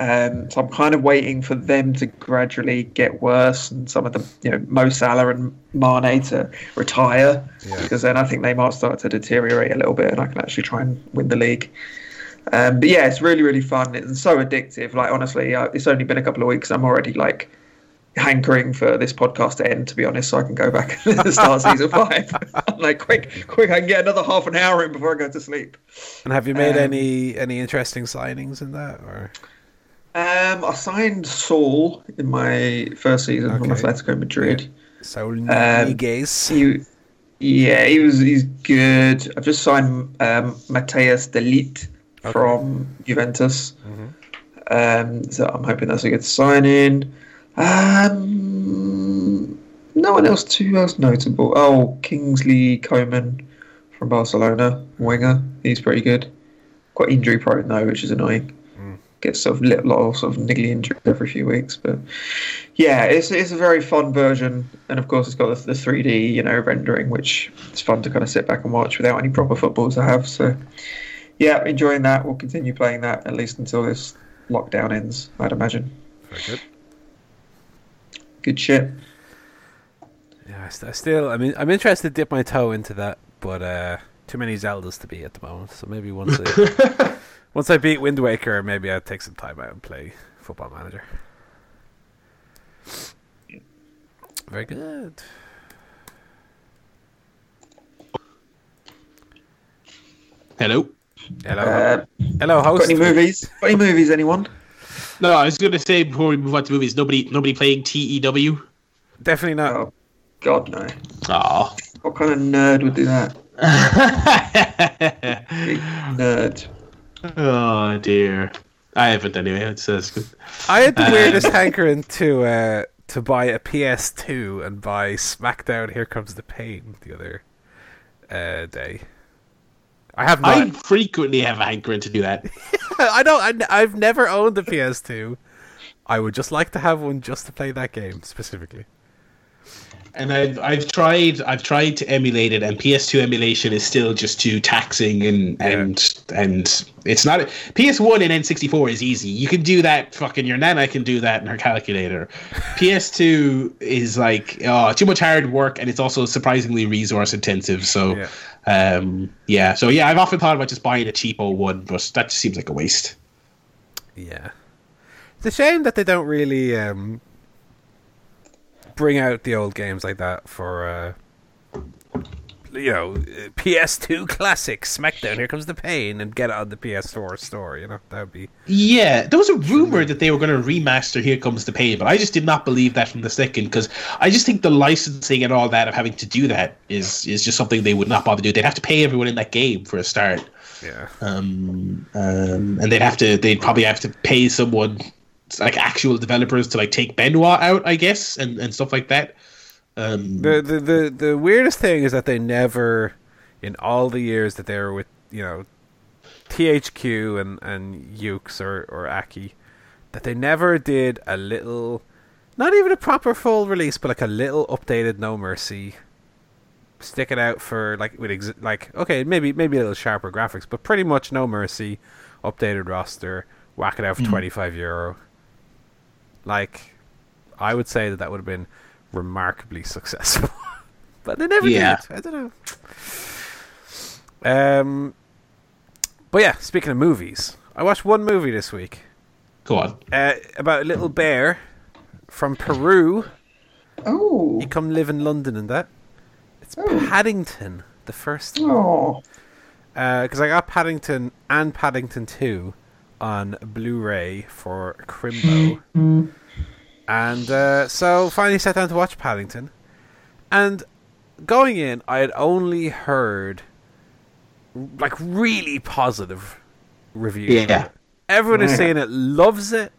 Um, so I'm kind of waiting for them to gradually get worse, and some of them, you know, Mo Salah and Mane to retire, yeah. because then I think they might start to deteriorate a little bit, and I can actually try and win the league. Um, but yeah, it's really really fun and so addictive. Like honestly, uh, it's only been a couple of weeks. I'm already like hankering for this podcast to end, to be honest, so I can go back and start season five. I'm like, quick, quick, I can get another half an hour in before I go to sleep. And have you made um, any any interesting signings in that, or? Um, I signed Saul in my first season okay. from Atletico Madrid. Yeah. Saul Niguez. Um, yeah, he was. He's good. I've just signed um, Matheus de Ligt okay. from Juventus. Mm-hmm. Um, so I'm hoping that's a good signing. Um, no one else too else notable. Oh, Kingsley Coman from Barcelona, winger. He's pretty good. Quite injury prone though, which is annoying gets sort of little lot sort of niggly injuries every few weeks. But yeah, it's it's a very fun version, and of course it's got the, the 3D you know rendering, which is fun to kind of sit back and watch without any proper footballs to have. So yeah, enjoying that. We'll continue playing that at least until this lockdown ends. I'd imagine. Very good. Good shit. Yeah, I still. I mean, I'm interested to dip my toe into that, but uh, too many Zeldas to be at the moment. So maybe once. I, Once I beat Wind Waker, maybe I'll take some time out and play Football Manager. Very good. Hello. Hello, Uh, hello, got host. any movies? Got any movies? Anyone? No, I was going to say before we move on to movies, nobody, nobody playing E TEW. Definitely not. Oh, God no. Aw. What kind of nerd would do that? Nerd. Oh dear. I haven't anyway. It's it's good. I had the Uh, weirdest hankering to uh, to buy a PS2 and buy SmackDown. Here comes the pain the other uh, day. I have not. I frequently have a hankering to do that. I don't. I, have never owned a PS2. I would just like to have one just to play that game specifically. And I've I've tried I've tried to emulate it, and PS2 emulation is still just too taxing, and and and it's not PS1 and N64 is easy. You can do that. Fucking your nana can do that in her calculator. PS2 is like oh too much hard work, and it's also surprisingly resource intensive. So. Yeah. Um, yeah, so yeah, I've often thought about just buying a cheapo one, but that just seems like a waste. Yeah, it's a shame that they don't really um, bring out the old games like that for uh, you know PS2 classic SmackDown. Here comes the pain, and get it on the PS4 store. You know that would be Yeah, there was a rumor that they were going to remaster Here Comes the Pain, but I just did not believe that from the second because I just think the licensing and all that of having to do that is is just something they would not bother doing. They'd have to pay everyone in that game for a start, yeah. um, um, and they'd have to they'd probably have to pay someone like actual developers to like take Benoit out, I guess, and and stuff like that. Um, The, the the the weirdest thing is that they never, in all the years that they were with you know, THQ and and Yuke's or or Aki, that they never did a little, not even a proper full release, but like a little updated No Mercy. Stick it out for like with ex- like okay maybe maybe a little sharper graphics, but pretty much No Mercy, updated roster, whack it out for twenty five euro. Like, I would say that that would have been remarkably successful. but they never Yeah. did. I don't know. Um, but yeah, speaking of movies, I watched one movie this week go on. uh, about a little bear from Peru. Oh. He come live in London and that. It's Oh. Paddington, the first Oh. because I got Paddington and Paddington 2 on Blu-ray for Crimbo. and uh, so finally sat down to watch Paddington. And going in, I had only heard like really positive reviews. Yeah. Everyone is Yeah. saying it loves it.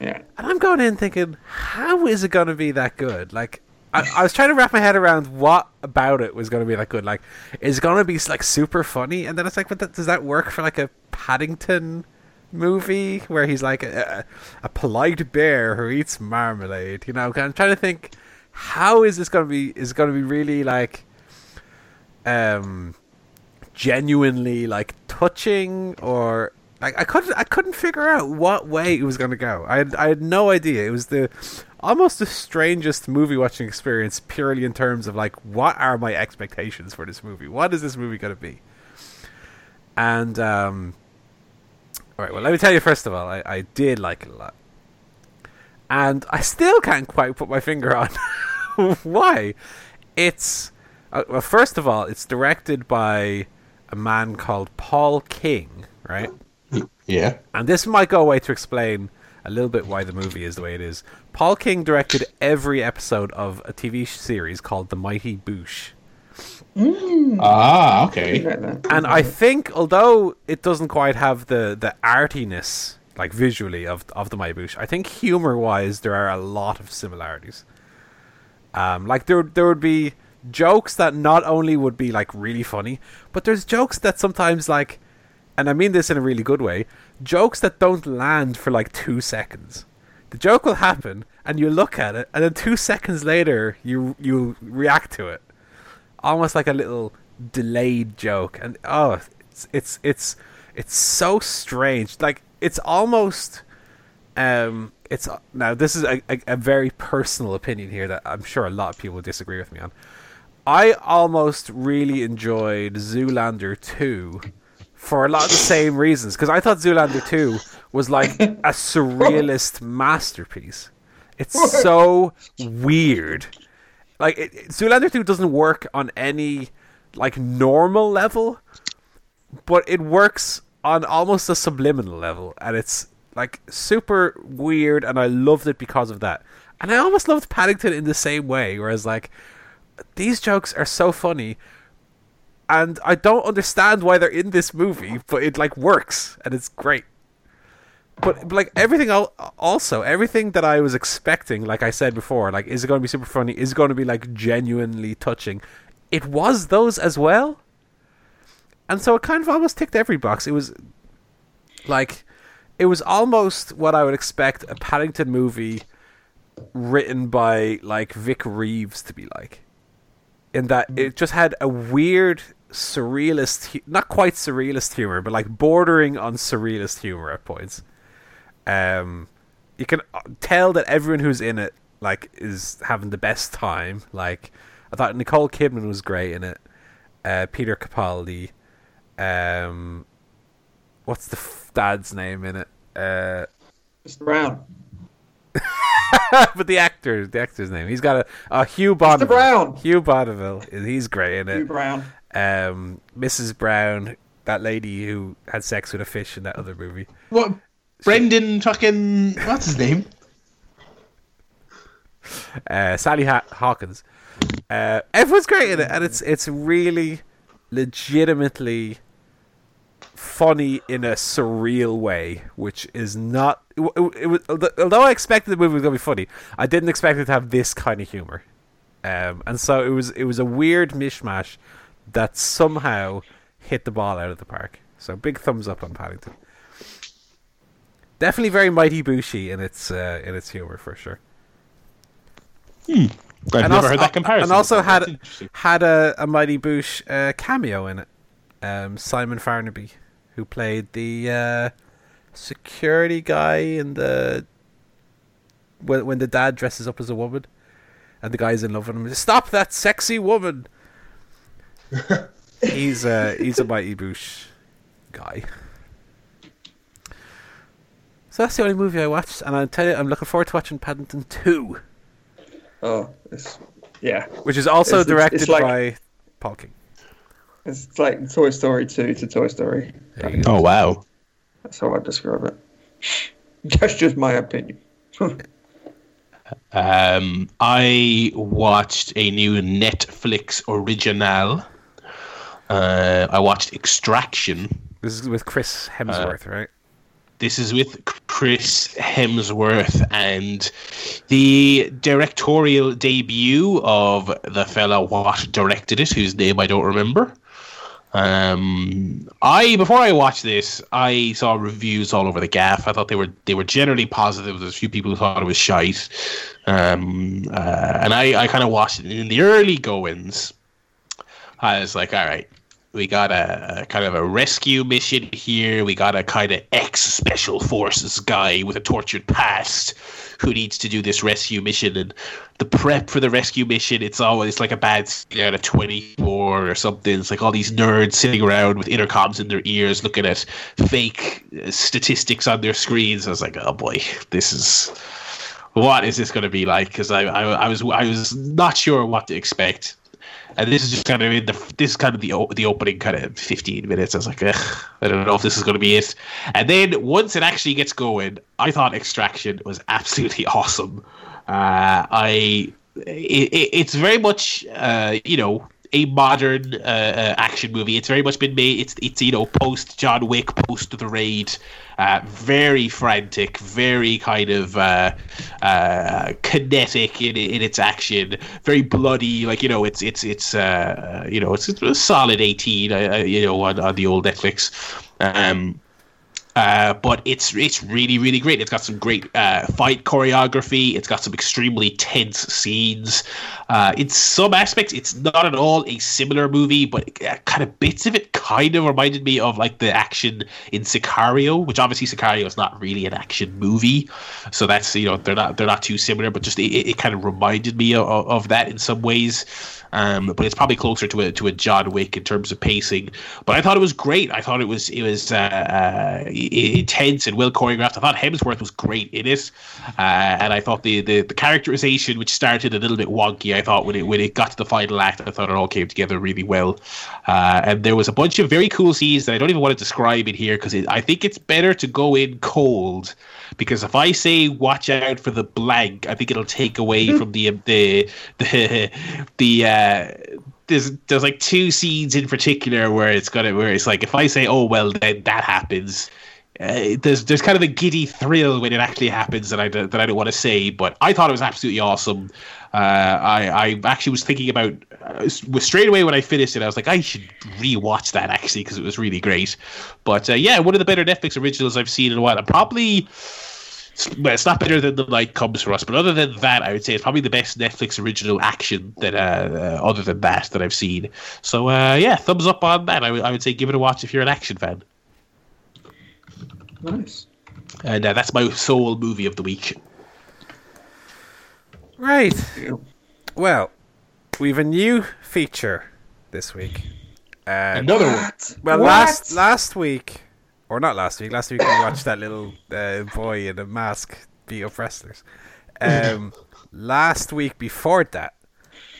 Yeah. And I'm going in thinking, how is it going to be that good? Like, I, I was trying to wrap my head around what about it was going to be that good. Like, is it going to be like super funny? And then it's like, but that, does that work for like a Paddington movie where he's like a, a, a polite bear who eats marmalade? You know, I'm trying to think, how is this going to be? Is going to be really like, um, genuinely like touching or like I couldn't I couldn't figure out what way it was going to go. I had I had no idea. It was the almost the strangest movie watching experience purely in terms of like what are my expectations for this movie? What is this movie going to be? And um all right, well let me tell you first of all, I, I did like it a lot. And I still can't quite put my finger on why. It's uh, well first of all, it's directed by a man called Paul King, right? Yeah. And this might go away to explain a little bit why the movie is the way it is. Paul King directed every episode of a TV series called The Mighty Boosh. Ah, okay. And I think, although it doesn't quite have the, the artiness, like visually, of, of The Mighty Boosh, I think humor wise, there are a lot of similarities. Um, like, there, there would be jokes that not only would be, like, really funny, but there's jokes that sometimes, like, and I mean this in a really good way, jokes that don't land for like two seconds. The joke will happen, and you look at it, and then two seconds later, you you react to it, almost like a little delayed joke. And oh, it's it's it's it's so strange. Like it's almost um it's now this is a, a, a very personal opinion here that I'm sure a lot of people disagree with me on. I almost really enjoyed Zoolander 2 for a lot of the same reasons because I thought Zoolander 2 was like a surrealist masterpiece. It's so weird. Like it, Zoolander 2 doesn't work on any like normal level, but it works on almost a subliminal level, and it's like super weird, and I loved it because of that. And I almost loved Paddington in the same way, whereas like these jokes are so funny, and I don't understand why they're in this movie, but it like works and it's great. But, like everything also everything that I was expecting, like I said before, like is it going to be super funny? Is it going to be like genuinely touching? It was those as well, and so it kind of almost ticked every box. It was like it was almost what I would expect a Paddington movie written by like Vic Reeves to be like in that it just had a weird surrealist not quite surrealist humor but like bordering on surrealist humor at points um you can uh, tell that everyone who's in it like is having the best time like i thought nicole kidman was great in it uh peter capaldi um what's the f- dad's name in it uh Mr. Brown. but the actor, the actor's name, he's got a, a Hugh Bonneville. Mr. Brown. Hugh Bonneville, he's great in it. Hugh. Brown. Um, Mrs. Brown, that lady who had sex with a fish in that other movie. What? Brendan fucking what's his name? Uh, Sally ha- Hawkins. Uh, everyone's great in it, and it's it's really legitimately funny in a surreal way, which is not. It, it, it was, although I expected the movie was going to be funny, I didn't expect it to have this kind of humor. Um, and so it was it was a weird mishmash that somehow hit the ball out of the park. So big thumbs up on Paddington. Definitely very Mighty Booshi in its uh, in its humor for sure. I've And never also- heard that comparison. And also before. had had a, a Mighty Boosh uh, cameo in it. Um, Simon Farnaby, who played the uh, security guy in the when when the dad dresses up as a woman, and the guy's in love with him. Stop that sexy woman. he's uh, he's a Mighty Boosh guy. So that's the only movie I watched, and I tell you, I'm looking forward to watching Paddington Two, Oh, it's, yeah. which is also It's- it's- directed it's like- by Paul King. It's like Toy Story 2 to Toy Story. There you go. Oh wow. That's how I describe it. That's just my opinion. Um, I watched a new Netflix original. Uh, I watched Extraction. This is with Chris Hemsworth, right? This is with Chris Hemsworth and the directorial debut of the fella what directed it, whose name I don't remember. Um, I before I watched this, I saw reviews all over the gaff. I thought they were they were generally positive. There's a few people who thought it was shite, um, uh, and I I kind of watched it in the early goings. I was like, all right, we got a, a kind of a rescue mission here. We got a kind of ex special forces guy with a tortured past who needs to do this rescue mission. And the prep for the rescue mission, it's always like a bad scene out of 24 or something. It's like all these nerds sitting around with intercoms in their ears looking at fake uh, statistics on their screens. I was like, oh boy, this is. What is this going to be like? Because I, I, I was I was not sure what to expect and this is just kind of in the this is kind of the the opening kind of 15 minutes. I was like, I don't know if this is going to be it. And then once it actually gets going, I thought Extraction was absolutely awesome. Uh, I it, it, it's very much uh, you know a modern uh, uh, action movie. It's very much been made. It's it's you know post John Wick, post the raid. Uh, very frantic, very kind of uh, uh, kinetic in, in its action. Very bloody, like you know, it's it's it's uh, you know, it's, it's a solid eighteen, you know, on, on the old Netflix. Um, uh, but it's it's really really great. It's got some great uh, fight choreography. It's got some extremely tense scenes. Uh, in some aspects, it's not at all a similar movie, but uh, kind of bits of it kind of reminded me of like the action in Sicario, which obviously Sicario is not really an action movie, so that's you know they're not they're not too similar, but just it, it kind of reminded me of, of that in some ways. Um, but it's probably closer to a to a John Wick in terms of pacing. But I thought it was great. I thought it was it was uh, uh, intense and well choreographed. I thought Hemsworth was great in it, uh, and I thought the, the the characterization, which started a little bit wonky, I thought when it when it got to the final act, I thought it all came together really well. Uh, and there was a bunch of very cool scenes that I don't even want to describe in here because I think it's better to go in cold. Because if I say watch out for the blank, I think it'll take away from the the the the. Uh, there's there's like two scenes in particular where it's gonna where it's like if I say oh well then that happens uh, there's there's kind of a giddy thrill when it actually happens that I that I don't want to say, but I thought it was absolutely awesome. Uh, I I actually was thinking about uh, straight away when I finished it, I was like I should rewatch that actually because it was really great. But uh, yeah, one of the better Netflix originals I've seen in a while. And probably well, it's not better than The Night Comes for Us, but other than that, I would say it's probably the best Netflix original action that uh, uh, other than that that I've seen. So uh, yeah, thumbs up on that. I, w- I would say give it a watch if you're an action fan. Nice. And uh, that's my sole movie of the week. Right. Well, we've a new feature this week. Uh, Another one. well, What? last last week, or not last week. Last week we watched that little uh, boy in a mask beat up wrestlers. Um, last week before that,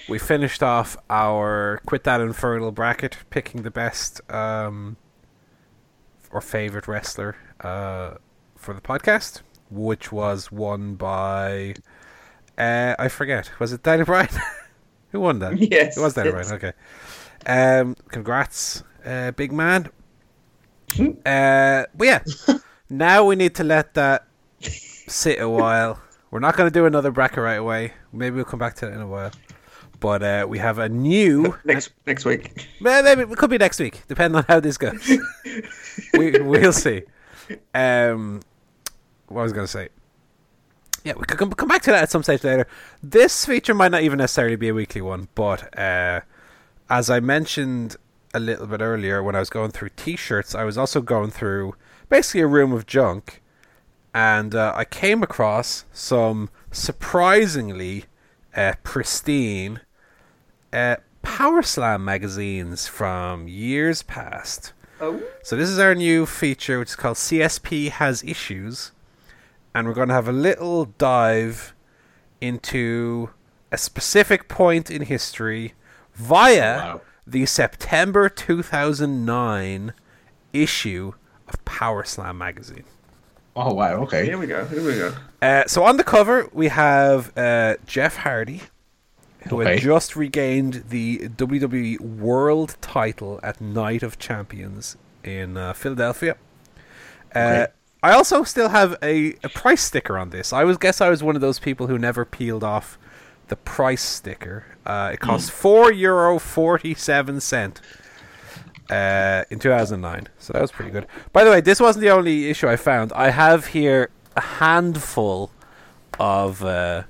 we finished off our quit that infernal bracket, picking the best um, or favorite wrestler uh, for the podcast, which was won by uh, I forget. Was it Daniel Bryan? Who won that? Yes, it was that, right? Okay. Um, congrats, uh, big man. Uh, but yeah, now we need to let that sit a while. We're not going to do another bracket right away. Maybe we'll come back to it in a while. But uh, we have a new. Next next week. Maybe it could be next week, depending on how this goes. we we'll see. Um, what was I going to say? Yeah, we could come, come back to that at some stage later. This feature might not even necessarily be a weekly one, but uh, as I mentioned a little bit earlier, when I was going through T-shirts, I was also going through basically a room of junk, and uh, I came across some surprisingly uh, pristine uh, Power Slam magazines from years past. Oh. So this is our new feature, which is called CSP has issues, and we're going to have a little dive into a specific point in history via Wow. the September 2009 issue of Power Slam magazine. Oh wow. Okay. Here we go. Here we go. Uh, so on the cover we have uh, Jeff Hardy, who Okay. had just regained the WWE World Title at Night of Champions in uh, Philadelphia. Uh, Okay. I also still have a, a price sticker on this. I was guess I was one of those people who never peeled off the price sticker. Uh, it cost four euro forty seven cent uh, in 2009. So that was pretty good. By the way, this wasn't the only issue I found. I have here a handful of uh,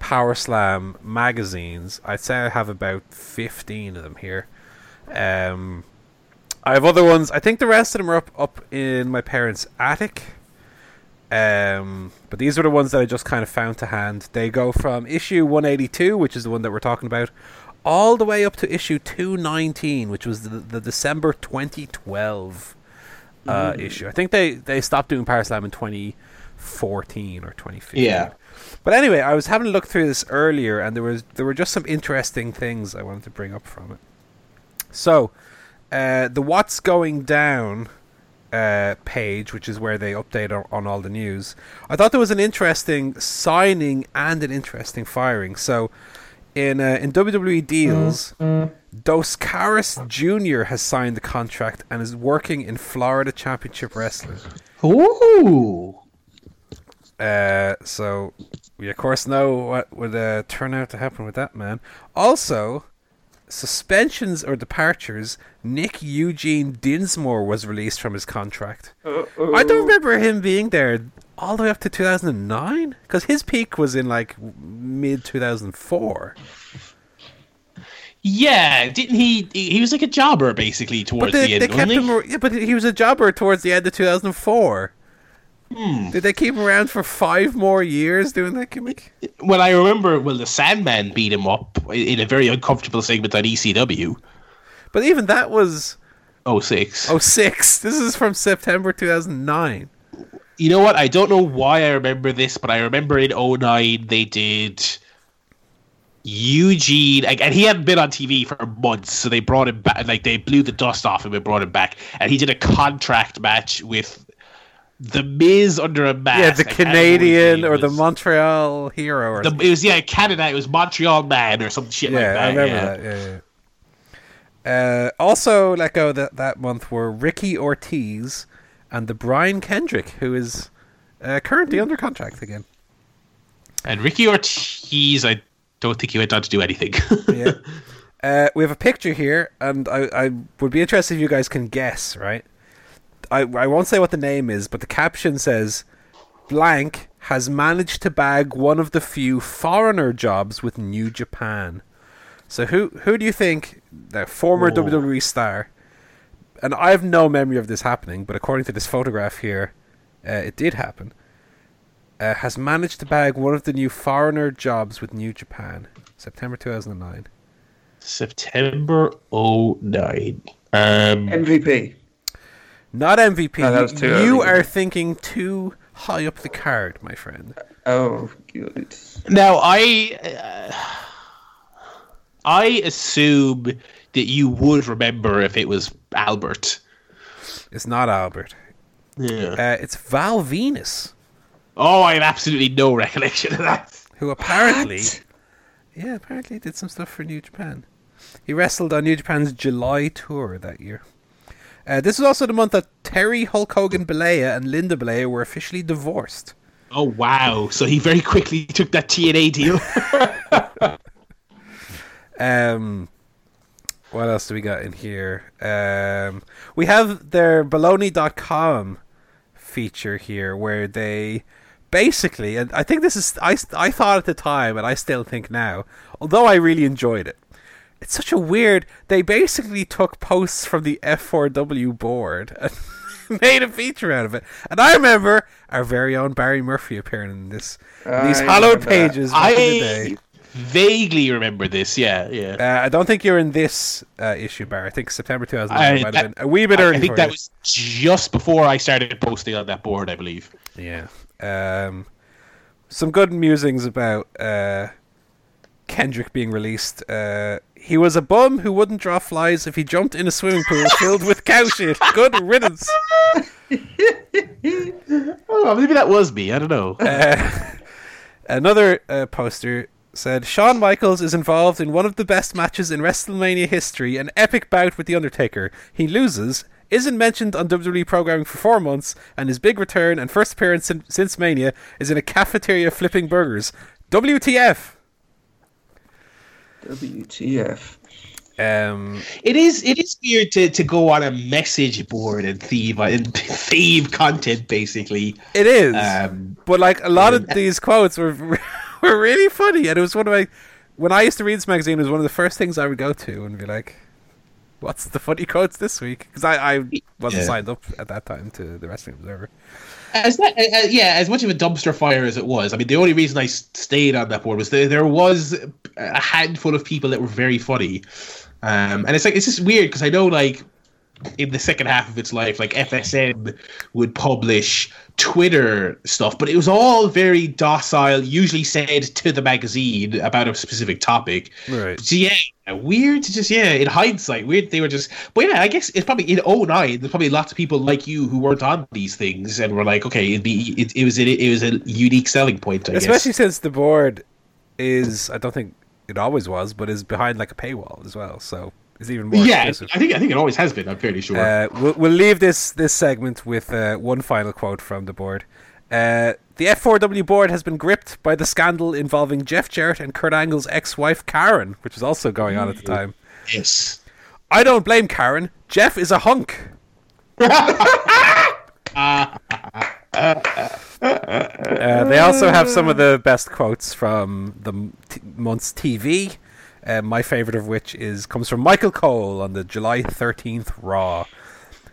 Power Slam magazines. I'd say I have about 15 of them here. Um, I have other ones. I think the rest of them are up, up in my parents' attic. Um, but these are the ones that I just kind of found to hand. They go from issue 182, which is the one that we're talking about, all the way up to issue 219, which was the, the December 2012 uh, issue. I think they, they stopped doing Power Slam in 2014 or 2015. Yeah. But anyway, I was having a look through this earlier, and there was there were just some interesting things I wanted to bring up from it. So, uh, the What's Going Down uh, page, which is where they update on, on all the news, I thought there was an interesting signing and an interesting firing. So, in uh, in WWE deals, Dos Caras Jr. has signed the contract and is working in Florida Championship Wrestling. Ooh. Uh, so we of course know what would uh, turn out to happen with that man. Also, suspensions or departures. Nick Eugene Dinsmore was released from his contract. Uh-oh. I don't remember him being there all the way up to 2009 because his peak was in like mid 2004. Yeah, didn't he? He was like a jobber basically towards they, the end. they kept him. Yeah, but he was a jobber towards the end of 2004. Hmm. Did they keep him around for five more years doing that gimmick? Well, I remember. Well, the Sandman beat him up in a very uncomfortable segment on ECW. But even that was Oh six. oh six. This is from September 2009. You know what? I don't know why I remember this, but I remember in 09 they did Eugene, and he hadn't been on TV for months, so they brought him back. Like they blew the dust off him and brought him back, and he did a contract match with the Miz under a mask. Yeah, the I can't remember what his Canadian or the. Montreal hero or The- something. it was yeah Canada. It was Montreal Man or some shit yeah, like that. I remember yeah. that. Yeah, yeah. Uh, also let go that that month were Ricky Ortiz and the Brian Kendrick, who is uh, currently under contract again. And Ricky Ortiz, I don't think he went on to do anything. Yeah. Uh, we have a picture here, and I, I would be interested if you guys can guess, right? I, I won't say what the name is, but the caption says, blank has managed to bag one of the few foreigner jobs with New Japan. So who who do you think, the former Whoa. WWE star, and I have no memory of this happening, but according to this photograph here, uh, it did happen, uh, has managed to bag one of the new foreigner jobs with New Japan, September 2009. September 09. Um, MVP. Not MVP. No, that was too you early. are thinking too high up the card, my friend. Oh, good. now I uh, I assume that you would remember if it was Albert. It's not Albert. Yeah. Uh, it's Val Venis, Oh, I have absolutely no recollection of that. who apparently, What? yeah, apparently did some stuff for New Japan. He wrestled on New Japan's July tour that year. Uh, this was also the month that Terry Hulk Hogan Bollea and Linda Bollea were officially divorced. Oh wow! So he very quickly took that TNA deal. Um, what else do we got in here? Um, we have their baloney.com feature here where they basically, and I think this is, I, I thought at the time, and I still think now, although I really enjoyed it. It's such a weird. They basically took posts from the F4W board and made a feature out of it. And I remember our very own Barry Murphy appearing in this. in these I hallowed pages back in the day. I vaguely remember this. Yeah, yeah. Uh, I don't think you're in this uh, issue, Bar. I think September 2009 I- might have been a wee bit early. I think for that you. was just before I started posting on that board. I believe. yeah. Um, some good musings about uh, Kendrick being released. Uh, he was a bum who wouldn't draw flies if he jumped in a swimming pool filled with cow shit. Good riddance. Oh, maybe that was me. I don't know. Uh, another uh, poster said Shawn Michaels is involved in one of the best matches in WrestleMania history, an epic bout with The Undertaker. He loses, isn't mentioned on WWE programming for four months, and his big return and first appearance sin- since Mania is in a cafeteria flipping burgers. WTF? WTF. Um, It is it is weird to, to go on a message board and thieve and thieve content basically. it is. Um, But like a lot of these quotes were were really funny, and it was one of my when I used to read this magazine, it was one of the first things I would go to and be like, "What's the funny quotes this week?" Because I, I wasn't Yeah. signed up at that time to the Wrestling Observer. As that, uh, yeah, as much of a dumpster fire as it was, I mean, the only reason I stayed on that board was there, there was a handful of people that were very funny, um, and it's like it's just weird because I know like in the second half of its life, like FSN would publish Twitter stuff, but it was all very docile, usually said to the magazine about a specific topic. Right. So yeah, weird to just yeah, in hindsight, weird they were just but yeah, I guess it's probably in 09, there's probably lots of people like you who weren't on these things and were like, okay, it'd be it, it was a, it was a unique selling point, I guess. Especially guess. since the board is, I don't think it always was, but is behind like a paywall as well. So it's even more Yeah, exclusive. I think I think it always has been, I'm fairly sure. Uh, we'll, we'll leave this this segment with uh, one final quote from the board. Uh, the F4W board has been gripped by the scandal involving Jeff Jarrett and Kurt Angle's ex-wife Karen, which was also going on at the time. yes. I don't blame Karen. Jeff is a hunk. Uh, they also have some of the best quotes from the m- t- month's TV. Uh, my favorite of which is comes from Michael Cole on the July thirteenth Raw.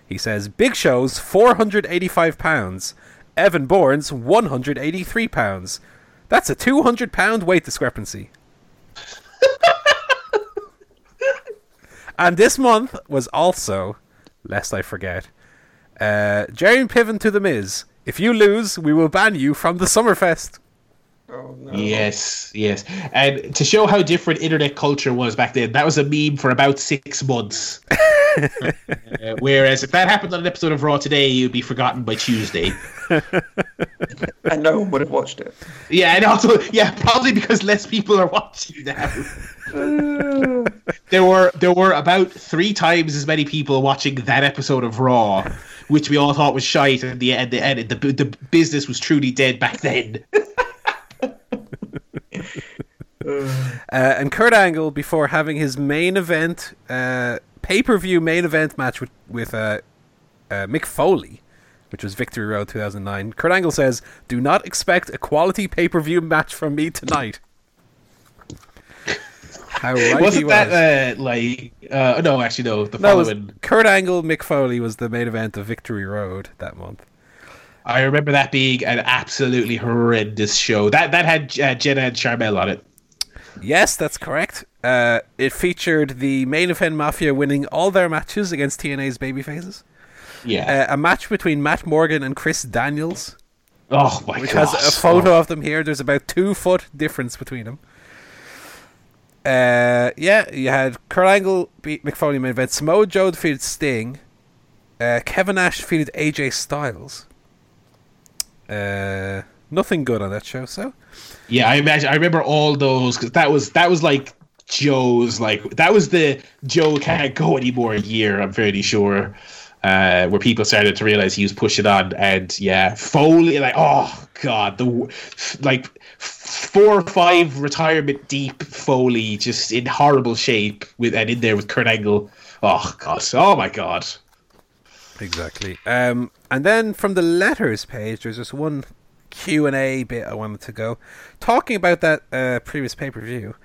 He says, "Big Show's four hundred eighty-five pounds, Evan Bourne's one hundred eighty-three pounds. That's a two hundred pound weight discrepancy." and this month was also, lest I forget, uh, Jerry Piven to the Miz. If you lose, we will ban you from the Summerfest. Oh no. Yes, yes. And to show how different internet culture was back then, that was a meme for about six months. Uh, whereas if that happened on an episode of Raw today, you'd be forgotten by Tuesday. And no one would have watched it. Yeah, and also, yeah, probably because less people are watching now. there were there were about three times as many people watching that episode of Raw, which we all thought was shite, and the and the and the, the business was truly dead back then. Uh, and Kurt Angle, before having his main event, uh, pay per view main event match with, with uh, uh, Mick Foley, which was Victory Road 2009, Kurt Angle says, Do not expect a quality pay per view match from me tonight. How right Wasn't was. that uh, like uh, no? Actually, no. The no, following, Kurt Angle, Mick Foley was the main event of Victory Road that month. I remember that being an absolutely horrendous show. That that had uh, Jenna and Sharmell on it. Yes, that's correct. Uh, it featured the main event Mafia winning all their matches against TNA's babyfaces. Yeah. Uh, a match between Matt Morgan and Chris Daniels, oh my god! which god. has a photo of them here. There's about two foot difference between them. Uh, yeah, you had Kurt Angle beat Mick Foley main event. Samoa Joe defeated Sting. Uh, Kevin Nash defeated AJ Styles. Uh, nothing good on that show. So Yeah, I imagine. I remember all those because that was that was like Joe's like that was the Joe can't go anymore year. I'm fairly sure, uh, where people started to realize he was pushing on, and yeah, Foley like oh god, the like four or five retirement deep Foley just in horrible shape with and in there with Kurt Angle. Oh god, oh my god. Exactly. Um, and then from the letters page, there's just one Q and A bit I wanted to go talking about that uh, previous pay per view.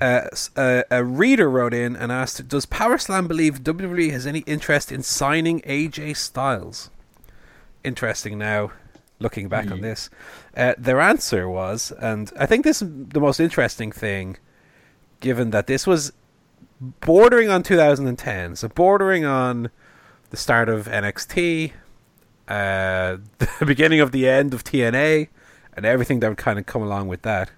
Uh, s- uh, a reader wrote in and asked, "Does Power Slam believe WWE has any interest in signing AJ Styles?" Interesting. Now, looking back on this, uh, their answer was, and I think this is the most interesting thing, given that this was bordering on 2010, so bordering on the start of NXT, uh, the beginning of the end of TNA, and everything that would kind of come along with that.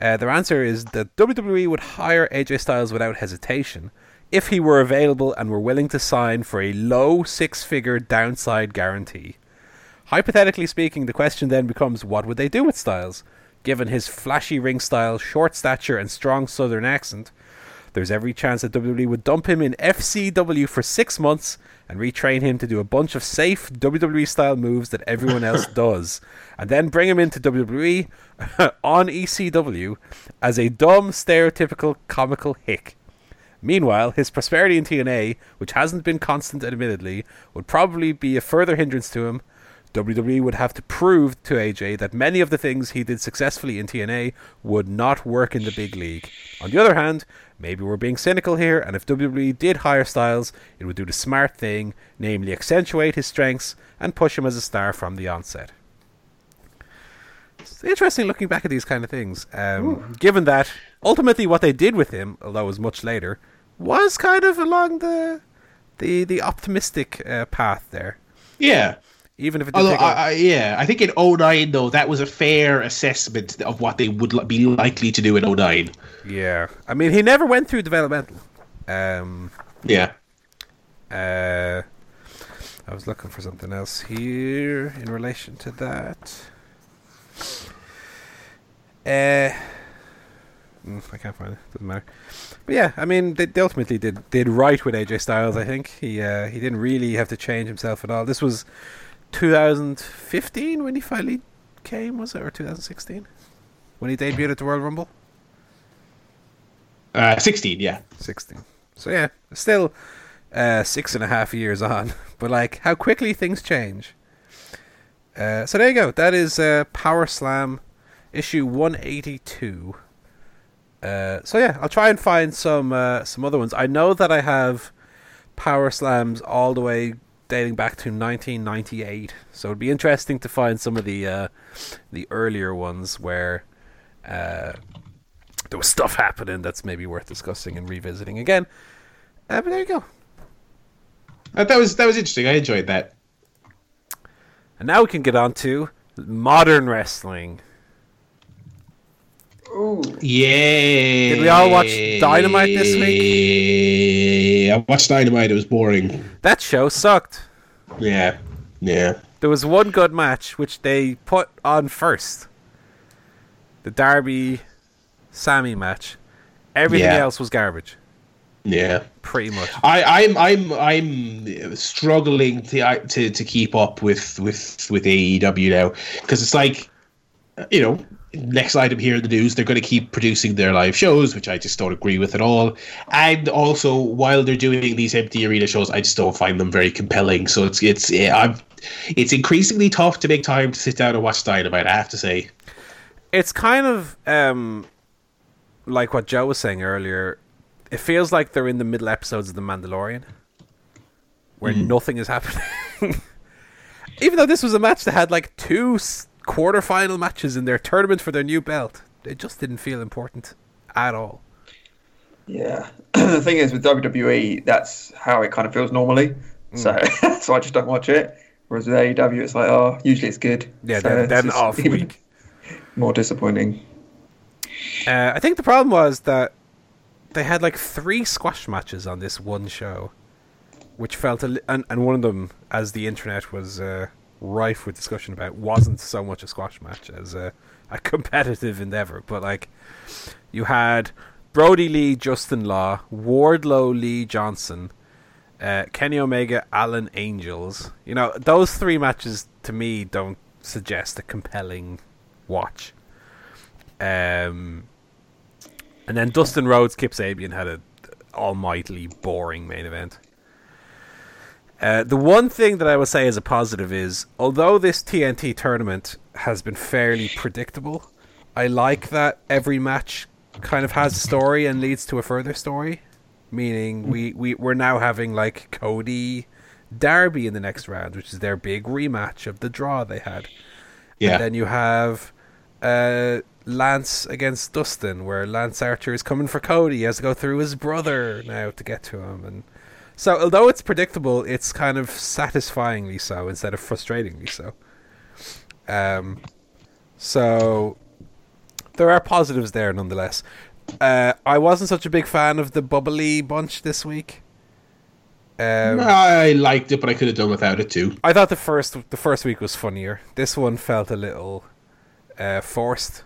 Uh, their answer is that WWE would hire AJ Styles without hesitation if he were available and were willing to sign for a low six figure downside guarantee. Hypothetically speaking, the question then becomes what would they do with Styles? Given his flashy ring style, short stature, and strong southern accent, there's every chance that WWE would dump him in FCW for six months and retrain him to do a bunch of safe WWE style moves that everyone else does, and then bring him into WWE on ECW as a dumb, stereotypical, comical hick. Meanwhile, his prosperity in TNA, which hasn't been constant admittedly, would probably be a further hindrance to him. WWE would have to prove to AJ that many of the things he did successfully in TNA would not work in the big league. On the other hand, maybe we're being cynical here, and if WWE did hire Styles, it would do the smart thing, namely accentuate his strengths and push him as a star from the onset. It's interesting looking back at these kind of things. Um, given that ultimately what they did with him, although it was much later, was kind of along the the the optimistic uh, path there. Yeah. Even if it did Although, I, I, yeah, I think in 09, though, that was a fair assessment of what they would li- be likely to do in 09. yeah, I mean, he never went through developmental. Um, Yeah. uh, I was looking for something else here in relation to that. Uh, mm, I can't find it. Doesn't matter. But yeah, I mean, they, they ultimately did did right with AJ Styles. I think he uh, he didn't really have to change himself at all. This was 2015 when he finally came, was it, or 2016 when he debuted at the Royal Rumble? Uh, 16, yeah. 16. So yeah, still uh, six and a half years on, but like how quickly things change. Uh, so there you go. That is uh, Power Slam issue 182. Uh, so yeah, I'll try and find some uh, some other ones. I know that I have Power Slams all the way dating back to 1998. So it'd be interesting to find some of the uh, the earlier ones where uh, there was stuff happening that's maybe worth discussing and revisiting again. Uh, but there you go. Uh, that was that was interesting. I enjoyed that. And now we can get on to modern wrestling. Ooh. Yeah. Did we all watch Dynamite this week? I watched Dynamite. It was boring. That show sucked. Yeah. Yeah. There was one good match which they put on first. The Darby Sammy match. Everything Yeah. else was garbage. Yeah. Pretty much. I, I'm I'm I'm struggling to to, to keep up with with with AEW now because it's like you know next item here in the news they're going to keep producing their live shows which I just don't agree with at all and also while they're doing these empty arena shows I just don't find them very compelling so it's it's yeah, I'm it's increasingly tough to make time to sit down and watch Dynamite I have to say It's kind of um like what Joe was saying earlier. It feels like they're in the middle episodes of The Mandalorian, where nothing is happening. Even though this was a match that had like two quarterfinal matches in their tournament for their new belt, it just didn't feel important at all. Yeah. the thing is with WWE, that's how it kind of feels normally. So, so I just don't watch it. Whereas with AEW, it's like, oh, usually it's good. Yeah, so then, then off week. More disappointing. Uh, I think the problem was that they had like three squash matches on this one show, which felt a li- and and one of them, as the internet was uh, rife with discussion about, wasn't so much a squash match as a, a competitive endeavor. But like, you had Brodie Lee, Justin Law, Wardlow, Lee Johnson, uh, Kenny Omega, Alan Angels. You know, those three matches to me don't suggest a compelling watch. Um, and then Dustin Rhodes, Kip Sabian had a almightily boring main event. Uh, the one thing that I would say as a positive is, although this TNT tournament has been fairly predictable, I like that every match kind of has a story and leads to a further story. Meaning, we, we, we're now having like Cody Darby in the next round, which is their big rematch of the draw they had. yeah And then you have uh, Lance against Dustin, where Lance Archer is coming for Cody. He has to go through his brother now to get to him. And so, although it's predictable, it's kind of satisfyingly so instead of frustratingly so. Um, so there are positives there nonetheless. Uh, I wasn't such a big fan of the bubbly bunch this week. Um, I liked it but I could have done without it too I thought the first the first week was funnier. This one felt a little uh, forced.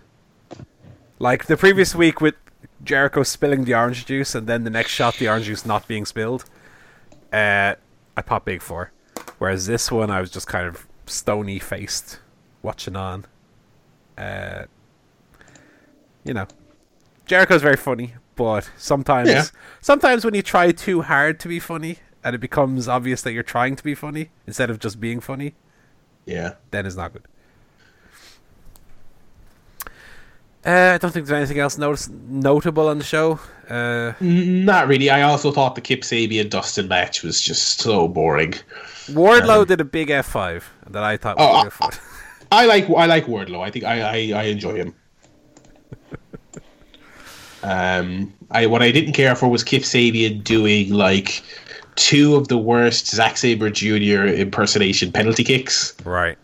Like the previous week with Jericho spilling the orange juice and then the next shot the orange juice not being spilled. Uh, I popped big for. Whereas this one I was just kind of stony faced watching on. Uh, you know, Jericho's very funny, but sometimes Yeah. sometimes when you try too hard to be funny and it becomes obvious that you're trying to be funny instead of just being funny, yeah then it's not good. Uh, I don't think there's anything else notice- notable on the show. Uh, Not really. I also thought the Kip Sabian Dustin match was just so boring. Wardlow did a big F5 that I thought was Oh, fun. I like I like Wardlow. I think I I, I enjoy him. um, I what I didn't care for was Kip Sabian doing like two of the worst Zack Sabre Jr. impersonation penalty kicks. right.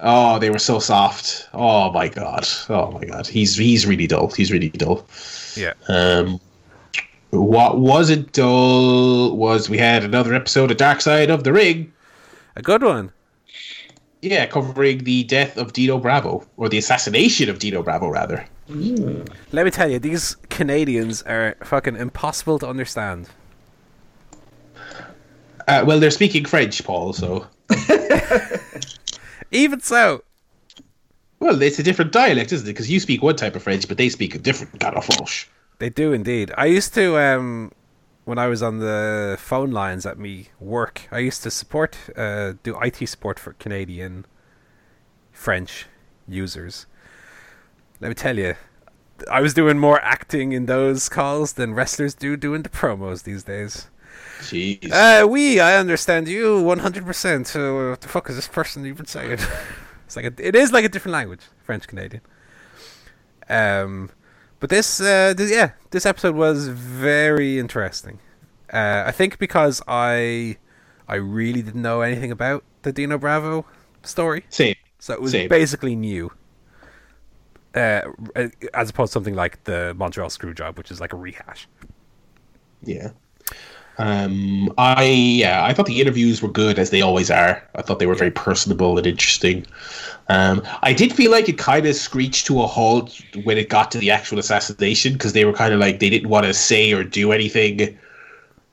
Oh, they were so soft. Oh my god. Oh my god. He's he's really dull. He's really dull. Yeah. Um, what was it dull was we had another episode of Dark Side of the Ring. A good one. Yeah, covering the death of Dino Bravo, or the assassination of Dino Bravo, rather. Let me tell you, these Canadians are fucking impossible to understand. Uh, well, they're speaking French, Paul. So, Even so, well, it's a different dialect, isn't it? Because you speak one type of French, but they speak a different kind of French. they do indeed. I used to, um, when I was on the phone lines at me work, I used to support, uh, do IT support for Canadian French users. Let me tell you, I was doing more acting in those calls than wrestlers do doing the promos these days. Jeez. Uh, we, I understand you 100%. So, what the fuck is this person even saying? it's like a, it is like a different language, French Canadian. Um, but this, uh, th- yeah, this episode was very interesting. Uh, I think because I, I really didn't know anything about the Dino Bravo story, Same. so it was Same. basically new. uh, as opposed to something like the Montreal Screwjob, which is like a rehash. Yeah. Um, I yeah, I thought the interviews were good as they always are. I thought they were very personable and interesting. Um, I did feel like it kind of screeched to a halt when it got to the actual assassination because they were kind of like they didn't want to say or do anything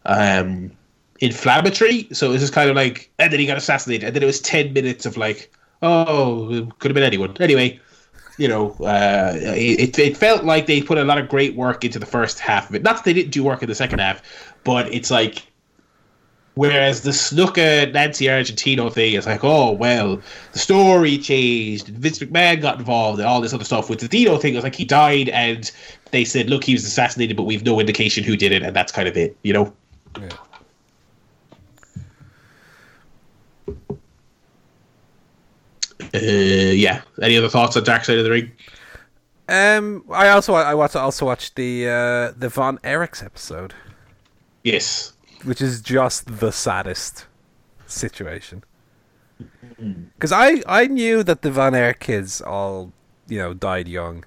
um, inflammatory. So it was just kind of like, and then he got assassinated, and then it was ten minutes of like, oh, it could have been anyone. Anyway, you know, uh, it, it felt like they put a lot of great work into the first half of it. Not that they didn't do work in the second half, but it's like, whereas the Snuka Nancy Argentino thing is like, oh well, the story changed, Vince McMahon got involved, and all this other stuff. With the Dino thing, it was like he died, and they said, look, he was assassinated, but we've no indication who did it, and that's kind of it, you know. Yeah. Uh, yeah. Any other thoughts on Dark Side of the Ring? Um, I also I watched also watched the uh, the Von Erichs episode, Yes. which is just the saddest situation. Because I I knew that the Von Erich kids all you know died young.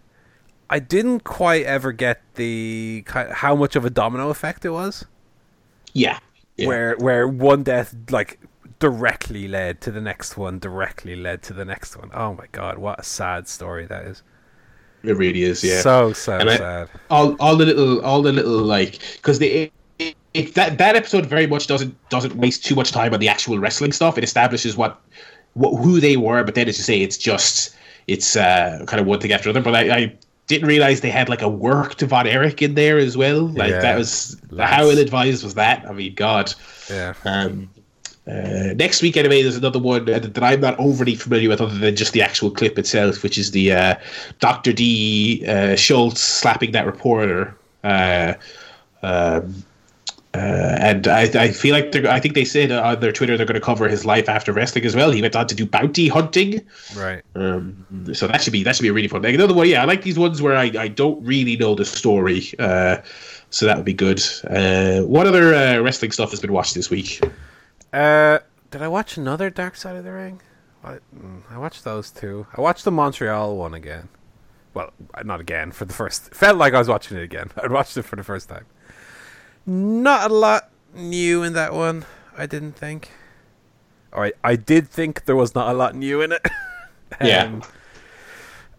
I didn't quite ever get the how much of a domino effect it was. Yeah. yeah. where where one death like directly led to the next one, directly led to the next one. Oh my god, what a sad story that is. it really is. Yeah. So so And I- sad. all all the little all the little like because the it, it, that that episode very much doesn't doesn't waste too much time on the actual wrestling stuff. It establishes what what who they were, but then as you say, it's just it's uh, kind of one thing after another. But I, I didn't realize they had like a work to Von Erich in there as well. Like Yeah. that was how ill advised was that? I mean, God. Yeah. Um, uh, next week, anyway, there's another one uh, that I'm not overly familiar with, other than just the actual clip itself, which is the uh, Dr. D uh, Schultz slapping that reporter. Uh, um, uh, and I, I feel like they're, I think they said on their Twitter they're going to cover his life after wrestling as well. He went on to do bounty hunting. Right. Um, so that should be that should be a really fun. Like another one, yeah, I like these ones where I, I don't really know the story. Uh, so that would be good. Uh, what other uh, wrestling stuff has been watched this week? Uh, did I watch another Dark Side of the Ring? I, mm, I watched those two. I watched the Montreal one again. Well, uh, not again for the first. Felt like I was watching it again. I watched it for the first time. Not a lot new in that one. I didn't think. All right, I did think there was not a lot new in it. Yeah.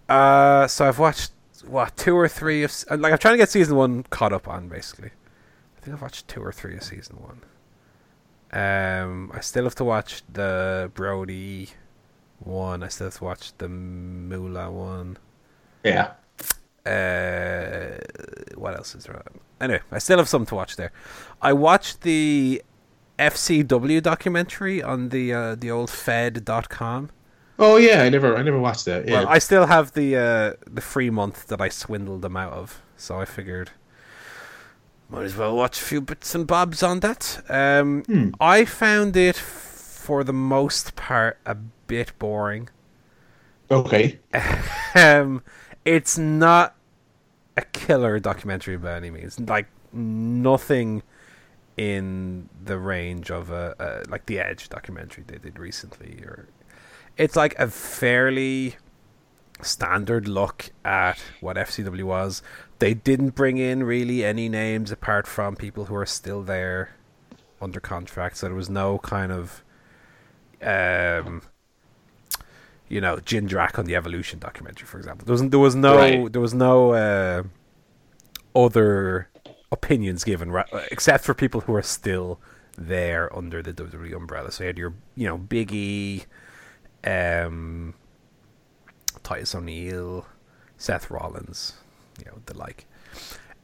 Uh, so I've watched what two or three of like I'm trying to get season one caught up on basically. I think I've watched two or three of season one. Um, I still have to watch the Brody one. I still have to watch the Moolah one. Yeah. Uh, what else is there? Anyway, I still have some to watch there. I watched the FCW documentary on the uh, the old Fed.com. Oh yeah, I never I never watched that. Yeah. Well, I still have the uh, the free month that I swindled them out of, so I figured might as well watch a few bits and bobs on that. Um, Hmm. I found it for the most part a bit boring. okay. um, it's not a killer documentary by any means. Like nothing in the range of a, a like the Edge documentary they did recently, or it's like a fairly standard look at what FCW was. They didn't bring in really any names apart from people who are still there under contract, so there was no kind of um you know, Jin Jindrak on the Evolution documentary, for example. There was there was no Right. there was no uh, other opinions given, ra- except for people who are still there under the WWE umbrella. So you had your you know Big E, um, Titus O'Neil, Seth Rollins, you know the like.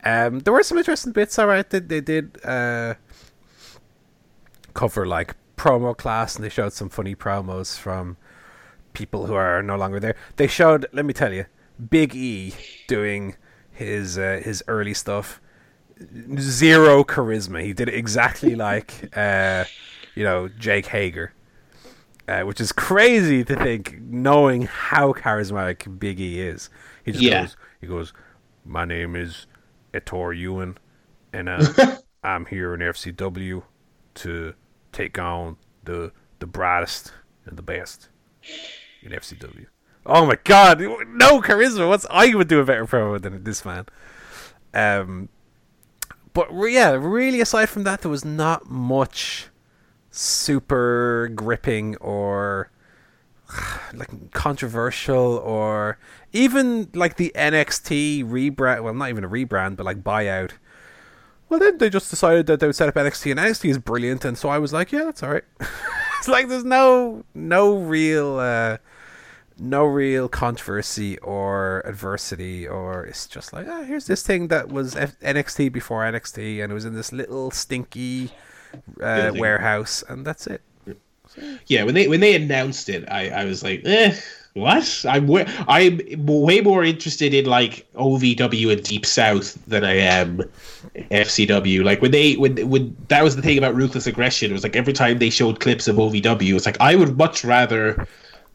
Um, there were some interesting bits. All right, they they did uh, cover like promo class, and they showed some funny promos from people who are no longer there. They showed, let me tell you, Big E doing his uh, his early stuff. Zero charisma. He did it exactly like uh, you know Jake Hager, uh, which is crazy to think, knowing how charismatic Big E is. He just Yeah. goes, he goes, "My name is Ettore Ewan, and uh, I'm here in FCW to take on the the brightest and the best in FCW. Oh my god, no charisma. What's I would do a better promo than this man. Um, but yeah, really, aside from that, there was not much super gripping or like controversial or even like the NXT rebrand. Well, not even a rebrand, but like buyout. Well, then they just decided that they would set up NXT, and NXT is brilliant, and so I was like, yeah, that's all right. it's like there's no no real. Uh, no real controversy or adversity, or it's just like, oh, here's this thing that was F- NXT before NXT, and it was in this little stinky uh, warehouse, and that's it. Yeah, when they when they announced it, I, I was like, eh, what? I'm way, I'm way more interested in like OVW and Deep South than I am FCW. Like when they when when that was the thing about ruthless aggression. It was like every time they showed clips of OVW, it's like I would much rather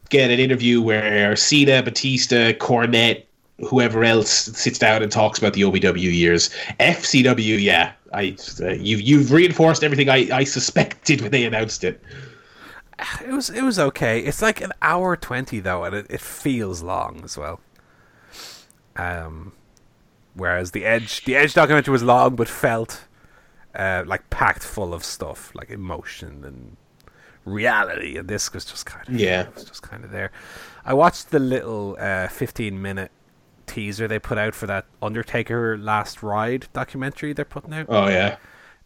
get an interview where Cena, Batista, Cornette, whoever else sits down and talks about the OVW years. FCW, yeah, I uh, you've you've reinforced everything I, I suspected when they announced it. It was it was okay. It's like an hour twenty though, and it, it feels long as well. Um, whereas the Edge the Edge documentary was long but felt uh, like packed full of stuff, like emotion and reality, and this was just kind of yeah, it was just kind of there. I watched the little uh, fifteen minute teaser they put out for that Undertaker Last Ride documentary they're putting out. Oh yeah.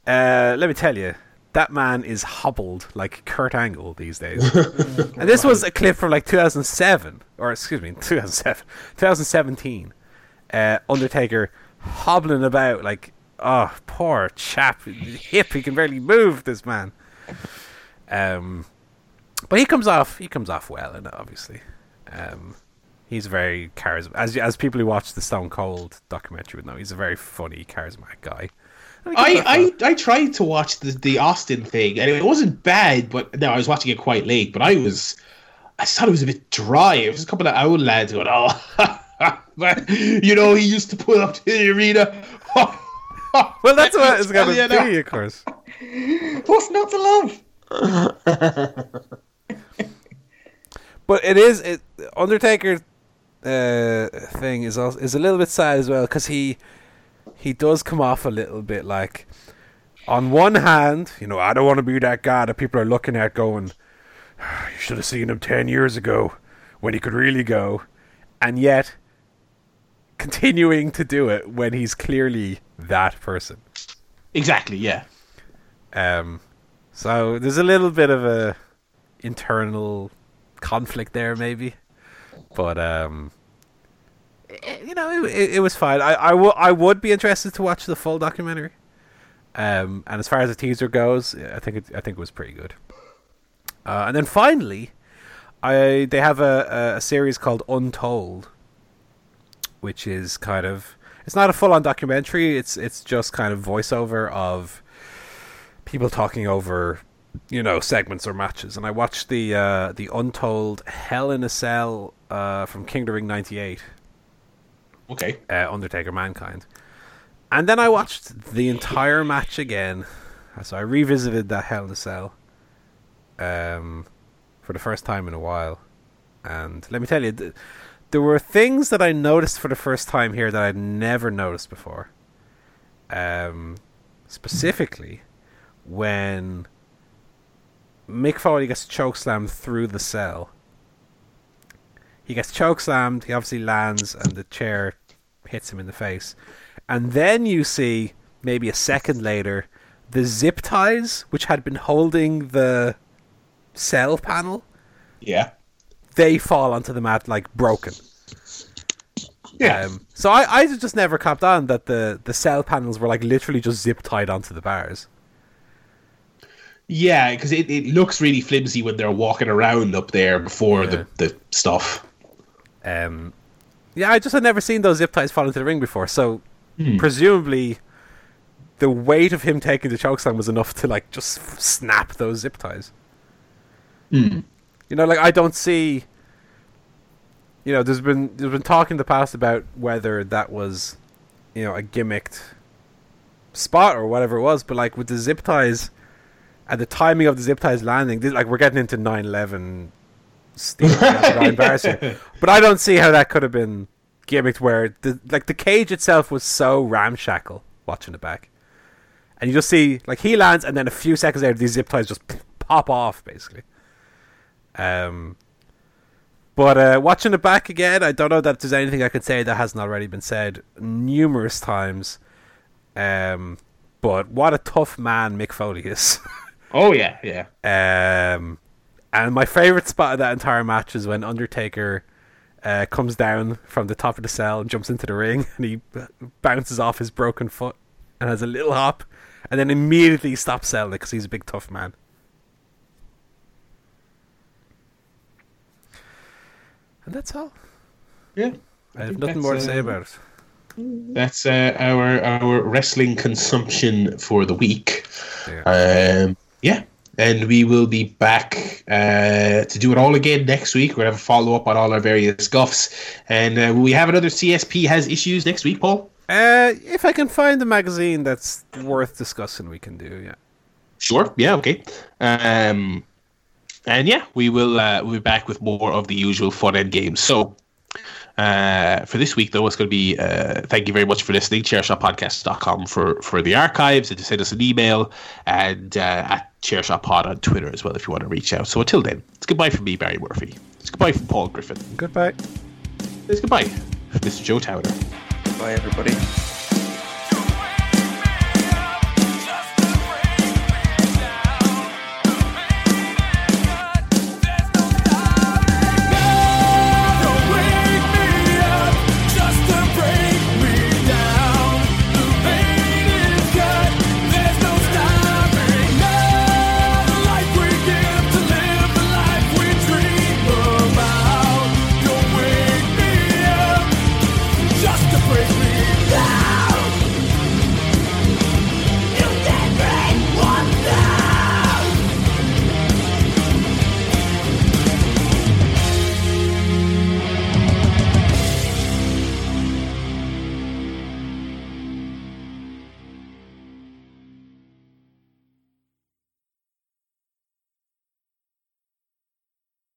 Uh, let me tell you, that man is hobbled like Kurt Angle these days. and this was a clip from like 2007, or excuse me, 2007, 2017. Uh, Undertaker hobbling about like, oh, poor chap, hip, he can barely move. This man. Um, but he comes off. He comes off well, and obviously, um, he's very charismatic. As as people who watch the Stone Cold documentary would know, he's a very funny, charismatic guy. I, I, I tried to watch the the Austin thing, and it wasn't bad. But no, I was watching it quite late. But I was, I thought it was a bit dry. It was a couple of old lads going, "Oh, but you know, he used to pull up to the arena." well, that's what it's going to be, of course. What's not to love? but it is it, Undertaker uh, thing is also, is a little bit sad as well because he he does come off a little bit like on one hand, you know, I don't want to be that guy that people are looking at going, you should have seen him 10 years ago when he could really go. And yet, continuing to do it when he's clearly that person. Exactly, yeah. Um, so there's a little bit of a internal conflict there, maybe. But um, it, you know, it, it, was fine. I I, w- I would be interested to watch the full documentary. Um, and as far as the teaser goes, I think it, I think it was pretty good. Uh, and then finally, I they have a, a series called Untold, which is kind of it's not a full on documentary. It's it's just kind of voiceover of people talking over you know segments or matches and i watched the uh the untold hell in a cell uh from king of ring 98 okay. uh, undertaker mankind. And then i watched the entire match again. So i revisited that hell in a cell um for the first time in a while. And let me tell you th- there were things that i noticed for the first time here that i'd never noticed before. Um specifically when Mick Foley gets chokeslammed through the cell. He gets chokeslammed, he obviously lands, and the chair hits him in the face. And then you see, maybe a second later, the zip ties, which had been holding the cell panel. Yeah. They fall onto the mat like broken. Yeah. Um, so I, I just never copped on that the, the cell panels were like literally just zip tied onto the bars. Yeah, because it, it looks really flimsy when they're walking around up there before yeah. the, the stuff. Um, yeah, I just had never seen those zip ties fall into the ring before, so hmm. presumably the weight of him taking the chokeslam was enough to like just snap those zip ties. Hmm. You know, like I don't see. You know, there's been there's been talk in the past about whether that was, you know, a gimmicked spot or whatever it was, but like with the zip ties and the timing of the zip ties landing, this, like we're getting into 9/11 embarrassing. But I don't see how that could have been gimmicked where the like the cage itself was so ramshackle watching it back. And you just see like he lands and then a few seconds later these zip ties just pop off basically. Um but uh, watching it back again, I don't know that there's anything I could say that hasn't already been said numerous times. Um, but what a tough man Mick Foley is. oh yeah, yeah. Um, and my favorite spot of that entire match is when Undertaker uh, comes down from the top of the cell and jumps into the ring, and he bounces off his broken foot and has a little hop, and then immediately stops selling it because he's a big tough man. And that's all. Yeah. I, I have nothing more to say uh, about it. That's uh, our our wrestling consumption for the week. Yeah. Um, yeah. And we will be back uh, to do it all again next week. We're going to have a follow up on all our various guffs. And uh, we have another CSP has issues next week, Paul? Uh, if I can find a magazine that's worth discussing, we can do, yeah. Sure. Yeah, okay. Um, and yeah, we will uh, we'll be back with more of the usual fun end games. So uh, for this week, though, it's going to be uh, thank you very much for listening. Chairshotpodcast.com for, for the archives and to send us an email and uh, at Chairshotpod on Twitter as well if you want to reach out. So until then, it's goodbye from me, Barry Murphy. It's goodbye from Paul Griffin. Goodbye. It's goodbye from Mr. Joe Towner. Bye, everybody.